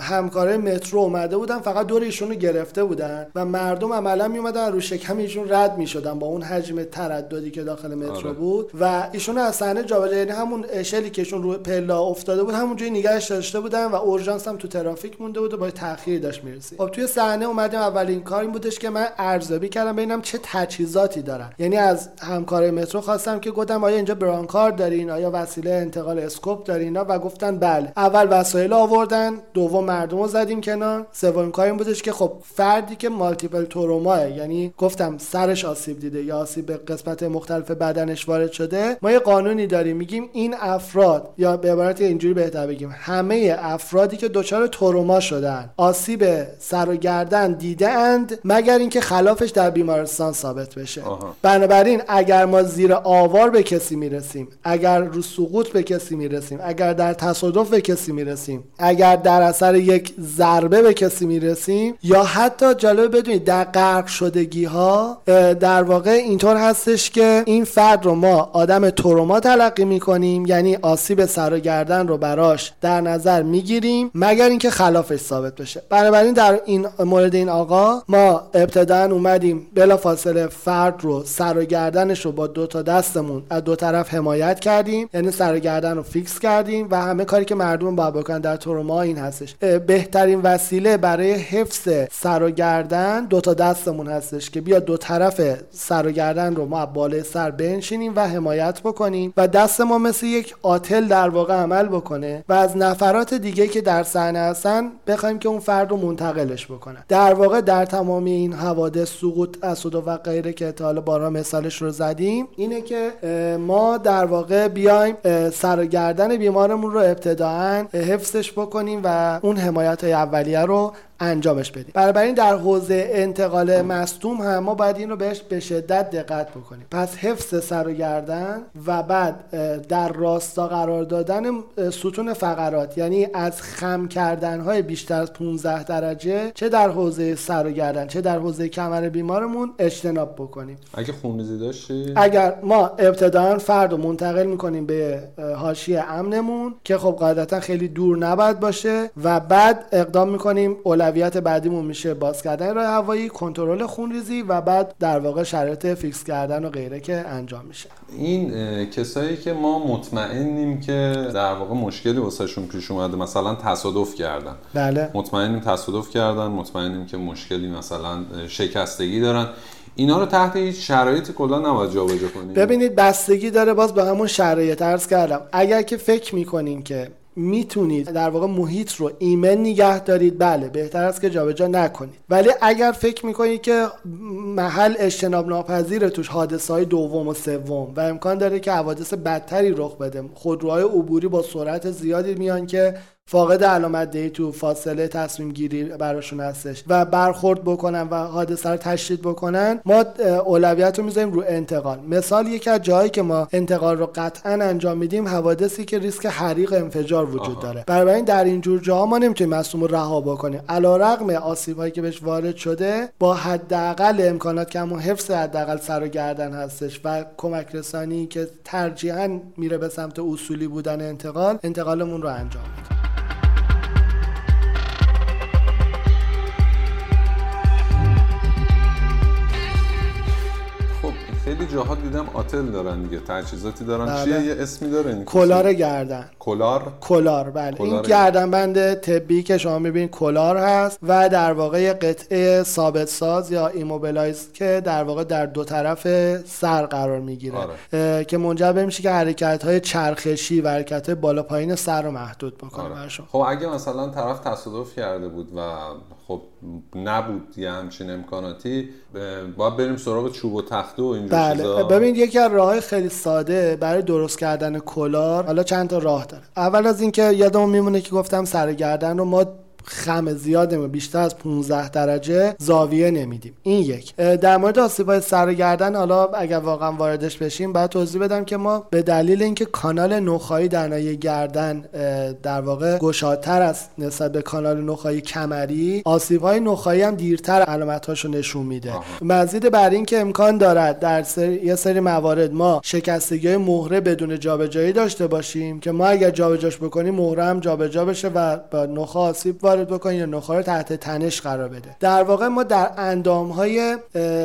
Speaker 2: همکارای مترو اومده بودن فقط دور ایشون رو گرفته بودن و مردم عملا می اومدن رو شکم ایشون رد می شدن با اون حجم ترددی که داخل مترو آره. بود و ایشون از صحنه جابجا یعنی همون شکلی که ایشون روی پله افتاده بود همونجوری نگهش داشته بودن و اورژانس هم تو ترافیک مونده بود و با تاخیر داشت می‌رسید. خب توی صحنه اومدیم اولین کار این بودش که من ارزیابی کردم ببینم چه تجهیزاتی دارن. یعنی از همکار مترو خواستم که گفتم آیا اینجا برانکار دارین؟ آیا وسیله انتقال scoop دارین؟ و گفتن بله. اول وسایل آوردن دوم مردم رو زدیم کنار. سومین کار این بودش که خب فردی که multiple trauma یعنی گفتم سرش آسیب دیده یا آسیب به قسمت مختلف بدنش وارد شده ما یه قانونی داریم. میگیم این افراد یا به عبارت اینجوری بهتر بگیم همه افرادی که دچار تروما شدن آسیب سر و گردن دیده اند مگر اینکه خلافش در بیمارستان ثابت بشه. بنابراین اگر ما زیر آوار به کسی می‌رسیم اگر رو سقوط به کسی می‌رسیم اگر در تصادف به کسی می‌رسیم اگر در اثر یک ضربه به کسی می‌رسیم یا حتی جالب بدونید در غرق شدگی ها در واقع اینطور هستش که این فرد رو ما آدم تروما تلقی می‌کنیم یعنی آسیب سر و گردن رو براش در نظر می‌گیریم مگر اینکه خلافش ثابت بشه. بنابراین در این مورد این آقا ما ابتدا اومدیم بلا فاصله فرد رو سر و گردنش رو با دو تا دستمون از دو طرف حمایت کردیم. یعنی سر گردن رو فیکس کردیم و همه کاری که مردم باید بکنن در تروما این هستش. بهترین وسیله برای حفظ سر و گردن دو تا دستمون هستش که بیا دو طرف سر و گردن رو ما بالای سر بنشینیم و حمایت بکنیم و دست ما مثل یک آتل در واقع عمل بکنه و از نفرات دیگه که در صحنه هستن بخوایم که اون فرد رو منتقلش بکنن. در واقع در تمامی این حوادث سقوط اسود و غیره که تا حالا بارها مثالش رو زدیم اینه که ما در واقع بیایم سر و گردن بیمارمون رو ابتداعا حفظش بکنیم و اون حمایت های اولیه رو انجامش بدیم. بنابراین در حوزه انتقال مصدوم هم ما باید این رو بهش به شدت دقت بکنیم. پس حفظ سر و گردن و بعد در راستا قرار دادن ستون فقرات یعنی از خم کردن های بیشتر از 15 درجه چه در حوزه سر و گردن چه در حوزه کمر بیمارمون اجتناب بکنیم.
Speaker 1: اگه خونریزی داشتی؟
Speaker 2: اگر ما ابتداا فرد رو منتقل می‌کنیم به حاشیه امنمون که خب قاعدتا خیلی دور نباید باشه و بعد اقدام می‌کنیم اولویت بعدیمون میشه باز کردن راه هوایی کنترل خونریزی و بعد در واقع شرایط فیکس کردن و غیره که انجام میشه.
Speaker 1: این کسایی که ما مطمئنیم که در واقع مشکلی واسهشون پیش اومده مثلا تصادف کردن.
Speaker 2: بله.
Speaker 1: مطمئنیم تصادف کردن مطمئنیم که مشکلی مثلا شکستگی دارن. اینا رو تحت هیچ شرایطی کلا نباید جابجا کنیم.
Speaker 2: ببینید بستگی داره باز به همون شرایط عرض کردم. اگر که فکر می‌کنین که می‌تونید در واقع محیط رو ایمن نگه دارید بله بهتر است که جابجا نکنید. ولی اگر فکر می‌کنید که محل اجتناب ناپذیر توش حادثه های دوم و سوم و امکان داره که حوادث بدتری رخ بده خودروهای عبوری با سرعت زیادی میان که فاقد علامت دهی تو فاصله تصمیم گیری براشون هستش و برخورد بکنن و حادثه رو تشدید بکنن ما اولویت رو می‌ذاریم رو انتقال. مثال یکی از جایی که ما انتقال رو قطعا انجام میدیم حوادثی که ریسک حریق انفجار وجود داره. برای در این جور جاها ما نمی‌تونیم مصوم رو رها بکنیم. علیرغم آسیب هایی که بهش وارد شده با حداقل امکانات که همون حفظ حداقل سر و گردن هستش و کمک رسانی که ترجیحا میره به سمت اصولی بودن انتقال انتقالمون رو انجام میدیم.
Speaker 1: خیلی جاها دیدم آتل دارن دیگه تجهیزاتی دارن. بله. چیه یه اسمی داره این
Speaker 2: collar گردن.
Speaker 1: collar؟
Speaker 2: collar بله. collar این گردن. بند طبی که شما می‌بینید collar هست و در واقع قطعه ثابت ساز یا immobilize که در واقع در دو طرف سر قرار می‌گیره. آره. که منجر میشه که حرکت های چرخشی و حرکت های بالا پایین سر رو محدود بکنه. آره.
Speaker 1: خب اگه مثلا طرف تصادف کرده بود و خب نبود یه همچین امکاناتی. باید بریم سراغ چوب و تخته و اینجور
Speaker 2: بله. ببین یکی از راه خیلی ساده برای درست کردن کلار حالا چند تا راه داره. اول از اینکه یادمون میمونه که گفتم سر گردن رو ما خم زیاد بیشتر از 15 درجه زاویه نمیدیم. این یک. در مورد آسیب سر گردن حالا اگر واقعا واردش بشیم بعد توضیح بدم که ما به دلیل اینکه کانال نخایی در ناحیه گردن در واقع گشادتر است نسبت به کانال نخایی کمری آسیب های نخایی هم دیرتر علامت نشون میده. مزید بر این که امکان دارد در سری، یه سری موارد ما شکستگی مهره بدون جابجایی داشته باشیم که ما اگر جابجاش بکنیم مهره هم جابجا بشه و با نخا آسیب وارد بکنیم یا نخا رو تحت تنش قرار بده. در واقع ما در اندام های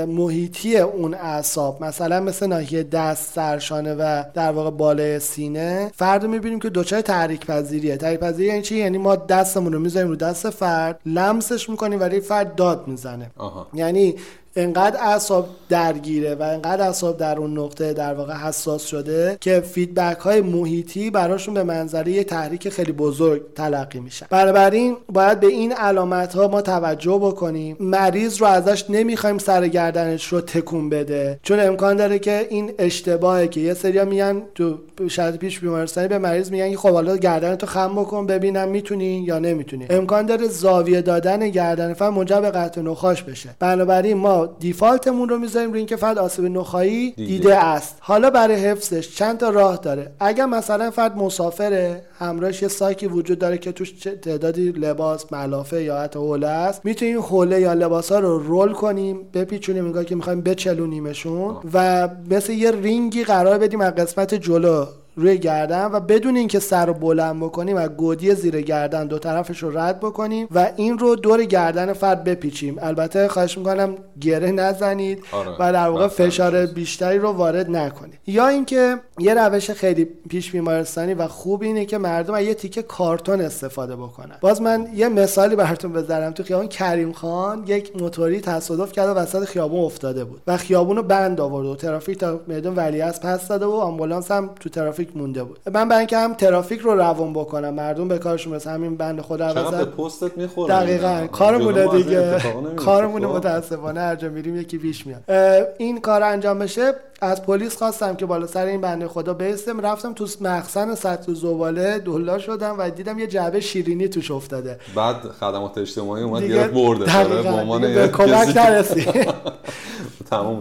Speaker 2: محیطی اون اعصاب مثلا مثل ناحیه دست سرشانه و در واقع بالای سینه فرد می‌بینیم که دچار تحریک پذیریه تحریک پذیری یعنی چی؟ یعنی ما دستمون رو می‌ذاریم رو دست فرد لمسش می‌کنیم ولی فرد داد می‌زنه. یعنی انقدر اعصاب درگیره و انقدر اعصاب در اون نقطه در واقع حساس شده که فیدبک های محیطی براشون به منظره یه تحریک خیلی بزرگ تلقی میشن. بنابراین باید به این علامت ها ما توجه بکنیم. مریض رو ازش نمی‌خوایم سر گردنش رو تکون بده. چون امکان داره که این اشتباهه که یه سریا میگن تو شاید پیش بیمارستانی به مریض میگن خب حالا گردنتو خم بکن ببینم می‌تونی یا نمی‌تونی. امکان داره زاویه دادن گردن فهم منجر به قطع نخاش بشه. بنابراین ما دیفالتمون رو می‌ذاریم روی اینکه فرد آسیب نخایی دیده. است. حالا برای حفظش چند تا راه داره. اگر مثلا فرد مسافره همراهش یه ساکی وجود داره که توش تعدادی لباس ملافه یا حتی حوله است می‌تونیم حوله یا لباس ها رو رول کنیم بپیچونیم انگار که می‌خوایم بچلونیمشون و مثل یه رینگی قرار بدیم از قسمت جلو. روی گردن و بدون اینکه سر رو بلند بکنیم و گودی زیر گردن دو طرفش رو رد بکنیم و این رو دور گردن فرد بپیچیم. البته خواهش می‌کنم گره نزنید آره. و در واقع فشار بیشتری رو وارد نکنید. یا اینکه یه روش خیلی پیش بیمارستانی و خوب اینه که مردم یه تیکه کارتون استفاده بکنن. باز من یه مثالی براتون بذارم. تو خیابون کریم خان یک موتوری تصادف کرده و وسط خیابون افتاده بود و خیابون رو بند آورد و ترافیک تا میدون ولیعصر پس داده و آمبولانس هم تو ترافیک ترافیک مونده بود. من برای اینکه هم ترافیک رو روون بکنم مردم به کارشون مثل همین بند خود
Speaker 1: به پستت می‌خوره
Speaker 2: دقیقاً کارمونه دیگه. کارمونه متاسفانه هر جا میریم یکی پیش میاد. این کار انجام بشه از پلیس خواستم که بالا سر این بنده خدا بیستم رفتم تو مخزن سطح زباله دلا شدم و دیدم یه جعبه شیرینی توش افتاده.
Speaker 1: بعد خدمات اجتماعی اومد گرفت برده
Speaker 2: به عنوان کمک نرسید.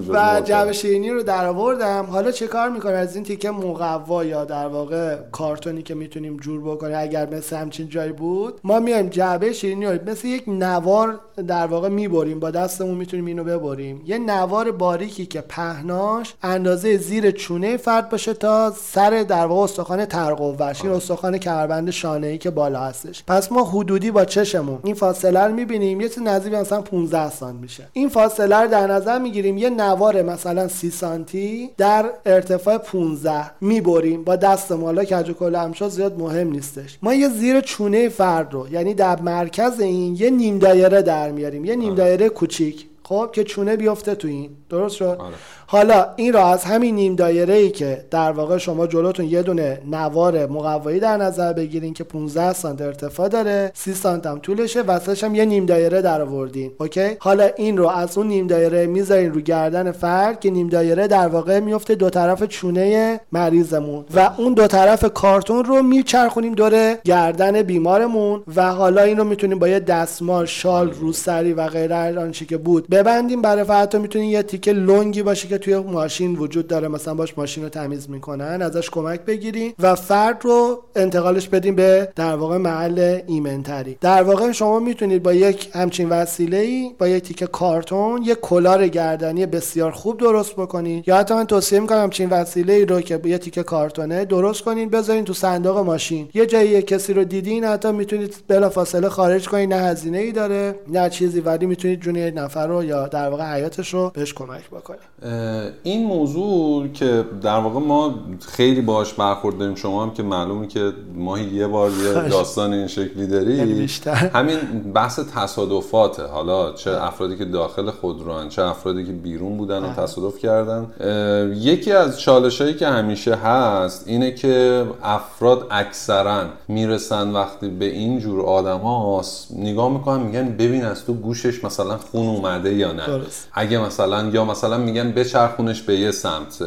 Speaker 2: و جعبه شیرینی رو در آوردم حالا چه کار می‌کنه؟ از این تیکه مقوا یا در واقع کارتونی که می‌تونیم جور بکنیم اگر مثل همچین جایی بود ما میایم جعبه شیرینی رو مثل یک نوار در واقع می‌بریم. با دستمون می‌تونیم اینو ببریم. یه نوار باریکی که پهناش اندازه زیر چونه فرد باشه تا سر در واقع استخوان ترقوش این استخوان کمربند شانه ای که بالا هستش. پس ما حدودی با چشمون این فاصله رو می‌بینیم یه چیز نزدیک مثلا 15 سانت میشه. این فاصله رو در نظر می‌گیریم یه نوار مثلا 30 سانتی در ارتفاع 15 می‌بریم. با دست حالا کج و زیاد مهم نیستش. ما یه زیر چونه فرد رو یعنی در مرکز این یه نیم دایره در میاریم. یه نیم دایره کوچیک خب که چونه بیفته تو این. درست شد؟ آره. حالا این را از همین نیم دایره ای که در واقع شما جلوتون یه دونه نوار مقوایی در نظر بگیرین که 15 سانت ارتفاع داره 30 سانت هم طولشه وسطش هم یه نیم دایره در آوردین اوکی؟ حالا این رو از اون نیم دایره می‌ذارین رو گردن فرد که نیم دایره در واقع میفته دو طرف چونه مریضمون و اون دو طرف کارتون رو میچرخونیم دور گردن بیمارمون و حالا این رو می‌تونیم با یه دستمال شال روسری و غیره آنچه که بود ببندیم. برای فرد می‌تونین یه تیکه لنگی باشه که توی ماشین وجود داره مثلا باش ماشین رو تمیز می‌کنن ازش کمک بگیریم و فرد رو انتقالش بدیم به در واقع محل ایمنتری. در واقع شما می‌تونید با یک همچین وسیله ای با یک تیکه کارتون یک کلار گردنی بسیار خوب درست بکنید یا حتی من توصیه می‌کنم همچین وسیله ای رو که یه تیکه کارتونه درست کنین بذارین تو صندوق ماشین. یه جایی کسی رو دیدین حتی می‌تونید بلافاصله خارج کنین نه هزینه ای داره نه چیزی ولی می‌تونید جون نفر رو یا در واقع حیاتش رو بهش کمک بکنید.
Speaker 1: این موضوع که در واقع ما خیلی باش برخورد داریم شما هم که معلومه که ماهی یه بار یه داستان این شکلی داری
Speaker 2: یعنی
Speaker 1: همین بحث تصادفاته. حالا چه افرادی که داخل خودروان چه افرادی که بیرون بودن و تصادف کردن. یکی از چالشایی که همیشه هست اینه که افراد اکثرا می‌رسن وقتی به این جور آدم هاست نگاه می‌کنن میگن ببین از تو گوشش مثلا خون اومده یا نه. اگه مثلا یا مثلا میگن بچرخونش به یه سمت.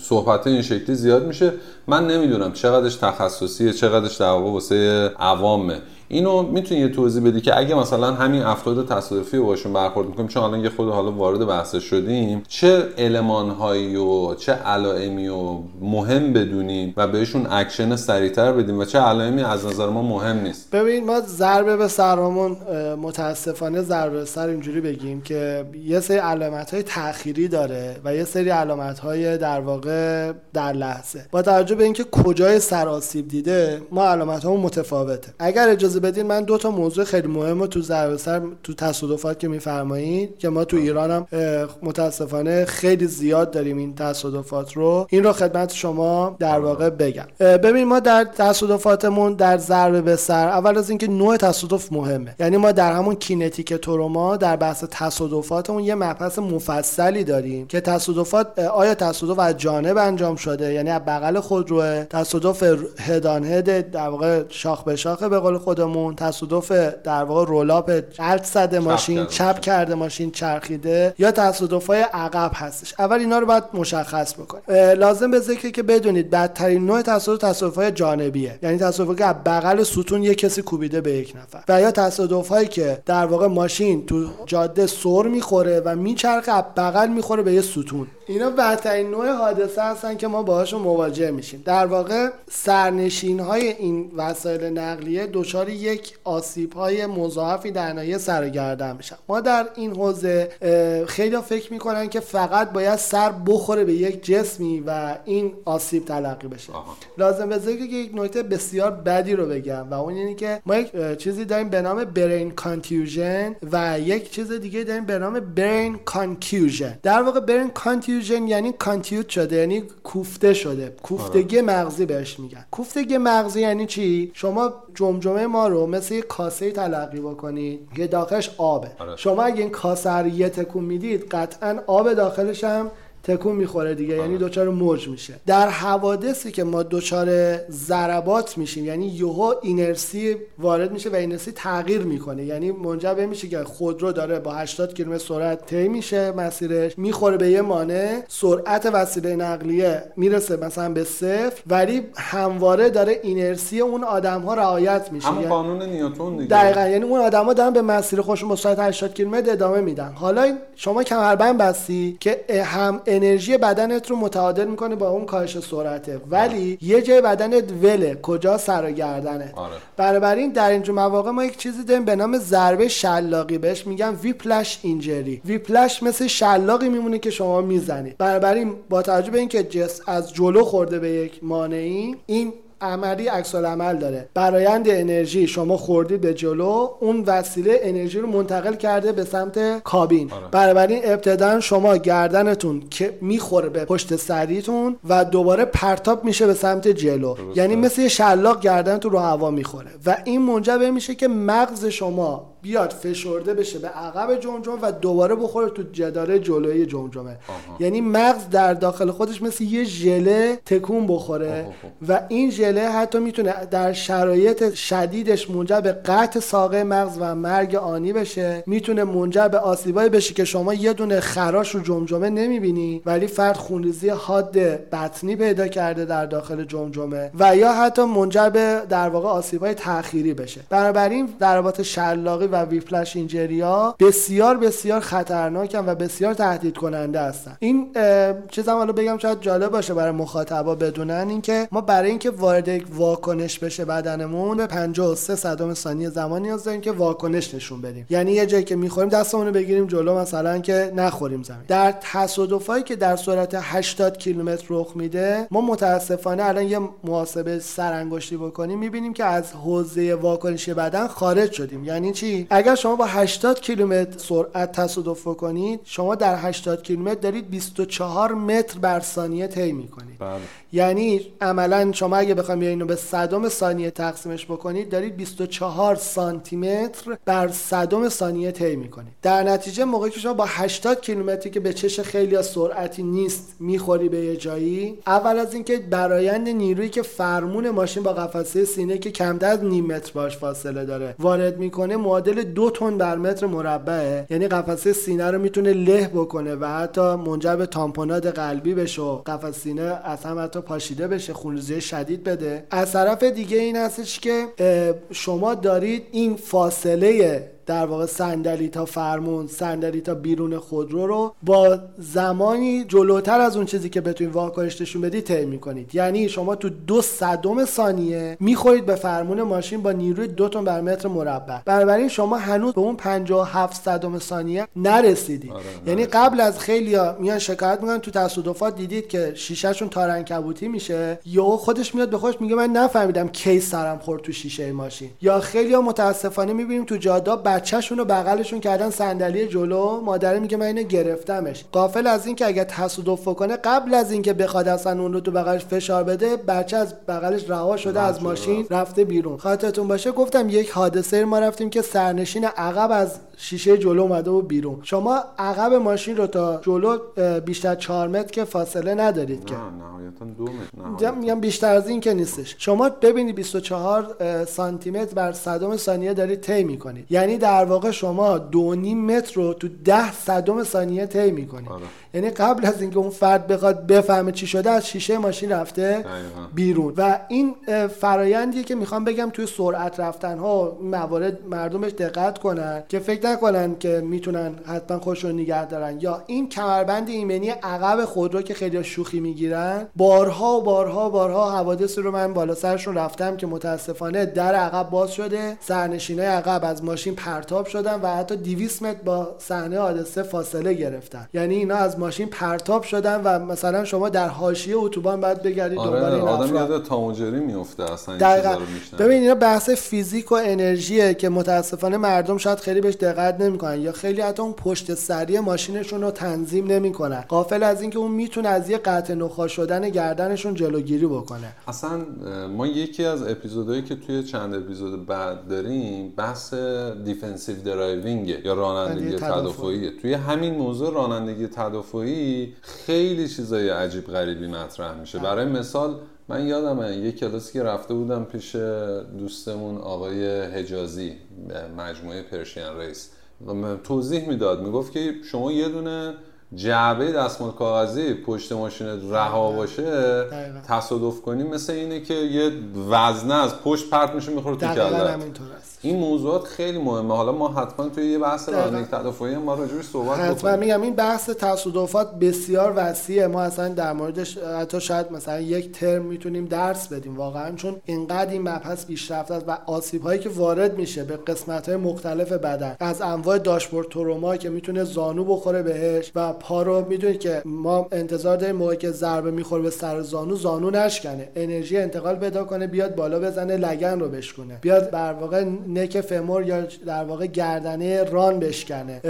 Speaker 1: صحبت این شکلی زیاد میشه. من نمی‌دونم چقدرش تخصصیه چقدرش در واقع واسه عوامه. اینو می‌تونی یه توضیح بدی که اگه مثلا همین افراد تصادفی باشون برخورد می‌کنیم چون الان یه خود حالا وارد بحث شدیم چه المان هایی و چه علائمی و مهم بدونیم و بهشون اکشن سریعتر بدیم و چه علائمی از نظر ما مهم نیست.
Speaker 2: ببین ما ضربه به سرمون متاسفانه ضربه سر اینجوری بگیم که یه سری علامت های تأخیری داره و یه سری علامت های در واقع در لحظه. با توجه به اینکه کجای سر آسیب دیده ما علامت ها متفاوته. اگر اجازه بدین من دو تا موضوع خیلی مهم تو سر تو تصادفات که میفرمایید که ما تو ایران هم متاسفانه خیلی زیاد داریم این تصادفات رو. این رو خدمت شما در واقع بگم. ببین ما در تصادفاتمون در ضربه به سر اول از اینکه نوع تصادف مهمه. یعنی ما در همون کینتیک تروما در بحث تصادفاتمون یه مبحث مفصلی داریم که تصادفات آیا تصادف از جانب انجام شده؟ یعنی از بغل خودروه؟ تصادف هدان هد در واقع شاخ به شاخ به قول خودمون. تصادف در واقع رولاپ جلد زده ماشین چپ کرده ماشین چرخیده یا تصادف های عقب هستش. اول اینا رو باید مشخص بکنیم. لازم به ذکر که بدونید بدترین نوع تصادف تصادف های جانبیه. یعنی تصادفی که بغل ستون یه کسی کوبیده به یک نفر. و یا تصادف هایی که در واقع ماشین تو جاده سر می‌خوره و میچرخه بغل می‌خوره به یه ستون. اینا بدترین نوع حادثه هستن که ما باهاشون مواجه میشیم. در واقع سرنشین های این وسایل نقلیه دچار یک آسیب های مضاعفی در نهایه سرگردن میشن. ما در این حوزه خیلی فکر می‌کنن که فقط باید سر بخوره به یک جسمی و این آسیب تلقی بشه. لازم به ذکر که یک نکته بسیار بدی رو بگم و اون اینه که ما یک چیزی داریم به نام brain contusion و یک چیز دیگه داریم به نام brain concussion در واقع brain contusion یعنی contused شده یعنی کوفته شده. کوفتگی مغزی بهش میگن. کوفتگی مغزی یعنی چی؟ شما جمجمه ما رو مثل یک کاسه تلقی بکنید که داخلش آبه. شما اگه این کاسه رو یه تکون می‌دید قطعا آب داخلش هم تکون می‌خوره دیگه. یعنی آره. دچار موج میشه. در حوادثی که ما دچار ضربات میشیم یعنی یوهو اینرسی وارد میشه و اینرسی تغییر می‌کنه. یعنی منجر به میشه که خودرو داره با 80 کیلومتر سرعت طی میشه مسیرش می‌خوره به یه مانع سرعت وسیله نقلیه می‌رسه مثلا به صفر ولی همواره داره اینرسی اون آدم ها رعایت میشه.
Speaker 1: همون یعنی قانون نیوتن دیگه.
Speaker 2: دقیقاً. یعنی اون آدما دارن به مسیر خودشون با سرعت 80 کیلومتر ادامه میدن. حالا شما کمربند بستی که هم انرژی بدنت رو متعادل می‌کنه با اون کاهش سرعته. ولی یه جای بدنت وله کجا؟ سر و گردنه. آره. بنابراین در اینجور مواقع ما یک چیزی داریم به نام ضربه شلاقی بهش میگن ویپلش اینجری. ویپلش مثل شلاقی میمونه که شما می‌زنید بنابراین با توجه به اینکه جس از جلو خورده به یک مانعی این عملی عکس عمل داره. برایند انرژی شما خوردید به جلو اون وسیله انرژی رو منتقل کرده به سمت کابین. آره. بنابراین ابتدا شما گردنتون که می‌خوره به پشت سریتون و دوباره پرتاب میشه به سمت جلو. یعنی مثل شلاق گردنتون رو هوا می‌خوره. و این منجر میشه که مغز شما بیاد فشرده بشه به عقب جمجمه و دوباره بخوره تو جداره جلوی جمجمه. یعنی مغز در داخل خودش مثل یه ژله تکون بخوره و این ژله حتی می‌تونه در شرایط شدیدش منجر به قطع ساقه مغز و مرگ آنی بشه. می‌تونه منجر به آسیبایی بشه که شما یه دونه خراش رو جمجمه نمی‌بینی ولی فرد خونریزی حاد بطنی پیدا کرده در داخل جمجمه و یا حتی منجر به در واقع آسیبای تأخیری بشه. بنابراین ضربات شلاقی و ویپلش اینجریا بسیار بسیار خطرناکن و بسیار تهدید کننده هستن. این چیزم حالا بگم شاید جالب باشه برای مخاطبا بدونن اینکه ما برای اینکه وارد یک واکنش بشه بدنمون به 53 صدم ثانیه زمان نیاز داریم که واکنش نشون بدیم. یعنی یه جایی که می‌خوریم دستمون رو بگیریم جلو مثلا که نخوریم زمین. در تصادفایی که در سرعت 80 کیلومتر رخ میده ما متاسفانه الان یه محاسبه سرانگشتی بکنیم می‌بینیم که از حوزه واکنشی بدن خارج شدیم. یعنی چی؟ اگر شما با 80 کیلومتر سرعت تصادف کنید شما در 80 کیلومتر دارید 24 متر بر ثانیه طی می‌کنید بله. یعنی عملا شما اگه بخوایم اینو به صدم ثانیه تقسیمش بکنید دارید 24 سانتی متر بر صدم ثانیه طی می‌کنید در نتیجه موقعی که شما با 80 کیلومتری که به چش خیلی از سرعتی نیست می‌خوری به یه جایی اول از اینکه برایند نیرویی که فرمون ماشین با قفسه سینه که کمتر از نیم متر باش فاصله داره وارد می‌کنه معادل دو تن بر متر مربعه. یعنی قفسه سینه رو می‌تونه له بکنه و حتی منجر به تامپونات قلبی بشه و قفسه سینه اصلا حتی پاشیده بشه خونریزی شدید بده. از طرف دیگه این هستش که شما دارید این فاصله در واقع صندلی تا فرمون صندلی تا بیرون خودرو رو با زمانی جلوتر از اون چیزی که بتونید واکنش نشون بدید طی می‌کنید. یعنی شما تو دو صدم ثانیه می‌خورید به فرمون ماشین با نیروی دو تن بر متر مربع. بنابراین شما هنوز به اون 57 صدم ثانیه نرسیدید. آره یعنی قبل از خیلیا میان شکایت می‌کنن تو تصادفات دیدید که شیشهشون تارنکبوتی میشه. یا خودش میاد به خودش میگه من نفهمیدم کی سرم خورد تو شیشه ماشین. یا خیلیا متاسفانه می‌بینیم تو جاده بچهشون رو بغلشون کردن صندلی جلو مادر میگه من اینو گرفتمش. قافل از اینکه اگه تصادف کنه قبل از اینکه بخواد اصلا اون رو تو بغلش فشار بده بچه از بغلش رها شده از ماشین رفته بیرون. خاطرتون باشه گفتم یک حادثه ما رفتیم که سرنشین عقب از شیشه جلو اومده و بیرون. شما عقب ماشین رو تا جلو بیشتر 4 متر که فاصله ندارید که.
Speaker 1: نهایتا دو متر
Speaker 2: میگم بیشتر از این که نیستش. شما ببینید 24 سانتی متر بر صدم ثانیه دارید طی می‌کنید. یعنی در واقع شما دو نیم متر رو تو ده صدم ثانیه طی می‌کنید آره. یعنی قبل از اینکه اون فرد بخواد بفهمه چی شده از شیشه ماشین رفته بیرون. و این فرایندیه که می‌خوام بگم توی سرعت رفتن ها موارد مردمش دقت کنن که فکر نکنن که می‌تونن حتما خودشون نگه دارن. یا این کمربند ایمنی عقب خودرو که خیلی شوخی می‌گیرن بارها و بارها بارها حوادث رو من بالا سرشون رفتم که متاسفانه در عقب باز شده سرنشینای عقب از ماشین پرتاب شدن و حتی 200 متر با صحنه حادثه فاصله گرفتن. یعنی اینا از ماشین پرتاب شدن و مثلا شما در حاشیه اتوبان بعد بگردید
Speaker 1: آره
Speaker 2: دنبال این
Speaker 1: آدم یاد تام و جری میفته اصلا
Speaker 2: دقیقاً. ببین اینا بحث فیزیک و انرژیه که متاسفانه مردم شاید خیلی بهش دقت نمی‌کنن یا خیلی حتی اون پشت‌سری ماشینشون رو تنظیم نمی‌کنن. غافل از اینکه اون می‌تونه از یه قطع نخا شدن گردنشون جلوگیری بکنه.
Speaker 1: اصلا ما یکی از اپیزودهایی که توی چند اپیزود بعد داریم بحث defensive driving یا رانندگی تدافعی. توی همین موضوع رانندگی تدافعی خیلی چیزای عجیب غریبی مطرح میشه. برای مثال من یادمه یه کلاسی که رفته بودم پیش دوستمون آقای حجازی مجموعه پرشین ریس و توضیح می‌داد. می‌گفت که شما یه دونه جعبه دستمال کاغذی پشت ماشین رها باشه تصادف کنیم مثل اینه که یه وزنه از پشت پرت میشه می‌خوره تو کلت. این موضوعات خیلی مهمه. حالا ما حتما توی یه بحث رانندگی تدافعی ما راجعش صحبت
Speaker 2: حتما میگم این بحث تصادفات بسیار وسیعه. ما اصلا در موردش حتی شاید مثلا یک ترم می‌تونیم درس بدیم واقعا چون اینقدر این مبحث پیشرفته است و آسیب هایی که وارد میشه به قسمت های مختلف بدن. از انواع داشبورد تروما که می‌تونه زانو بخوره بهش و پا رو می‌دونید که ما انتظار داریم موقعی که ضربه می‌خوره به سر زانو زانو نشکنه. انرژی انتقال پیدا کنه بیاد بالا بزنه لگن رو بشکنه بیاد در واقع نک فمور یا در واقع گردنه ران بشکنه.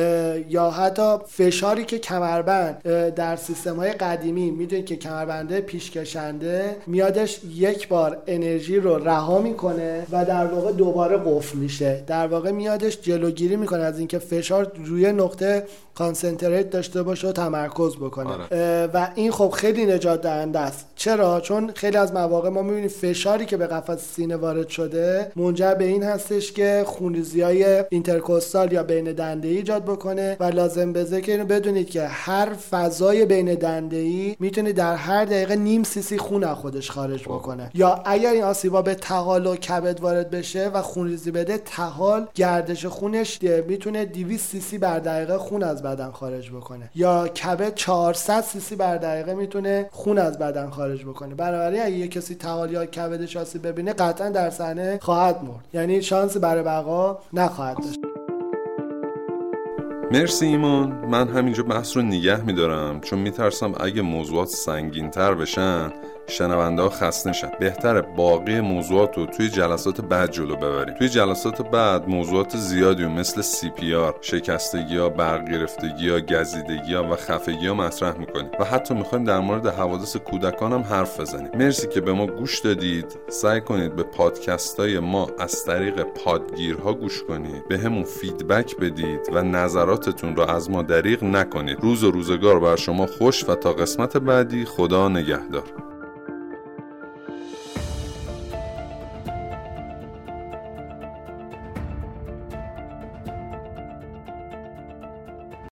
Speaker 2: یا حتی فشاری که کمربند در سیستم های قدیمی می‌دونید که کمربنده پیش‌کشنده میادش یک بار انرژی رو رها می‌کنه و در واقع دوباره قفل میشه. در واقع میادش جلوگیری می‌کنه از اینکه فشار روی نقطه concentrate داشته باشه و تمرکز بکنه. آره. و این خب خیلی نجات دهنده است. چرا؟ چون خیلی از مواقع ما می‌بینیم فشاری که به قفسه سینه وارد شده منجر به این هستش که خونریزی های intercostal یا بین دنده ایجاد بکنه و لازم به ذکر اینو بدونید که هر فضای بین دنده ای می‌تونه در هر دقیقه نیم سی‌سی خون از خودش خارج خب. بکنه. یا اگر این آسیبا به تحال و کبد وارد بشه و خونریزی بده تحال گردش خونش می‌تونه 200 سیسی بر دقیقه خون از بدن خارج بکنه. یا کبد 400 سیسی بر دقیقه می‌تونه خون از بدن خارج بکنه. بنابراین اگه یه کسی تحال یا کبدش آسیب ببینه قطعا در صحنه خواهد مرد. یعنی شانس برای بقا نخواهد داشت.
Speaker 1: مرسی ایمان. من همینجا بحث رو نگه میدارم چون میترسم اگه موضوعات سنگین تر بشن شنونده خسته نشن. بهتره باقی موضوعات رو توی جلسات بعد جلو ببریم. توی جلسات بعد موضوعات زیادی و مثل CPR شکستگی ها برق گرفتگی ها گزیدگی ها و خفگی ها مطرح می‌کنیم و حتی می‌خوایم در مورد حوادث کودکان هم حرف بزنیم. مرسی که به ما گوش دادید. سعی کنید به پادکست های ما از طریق پادگیرها گوش کنید. بهمون feedback بدید و نظراتتون رو از ما دریغ نکنید. روز و روزگار بر شما خوش و تا قسمت بعدی خدا نگهدار.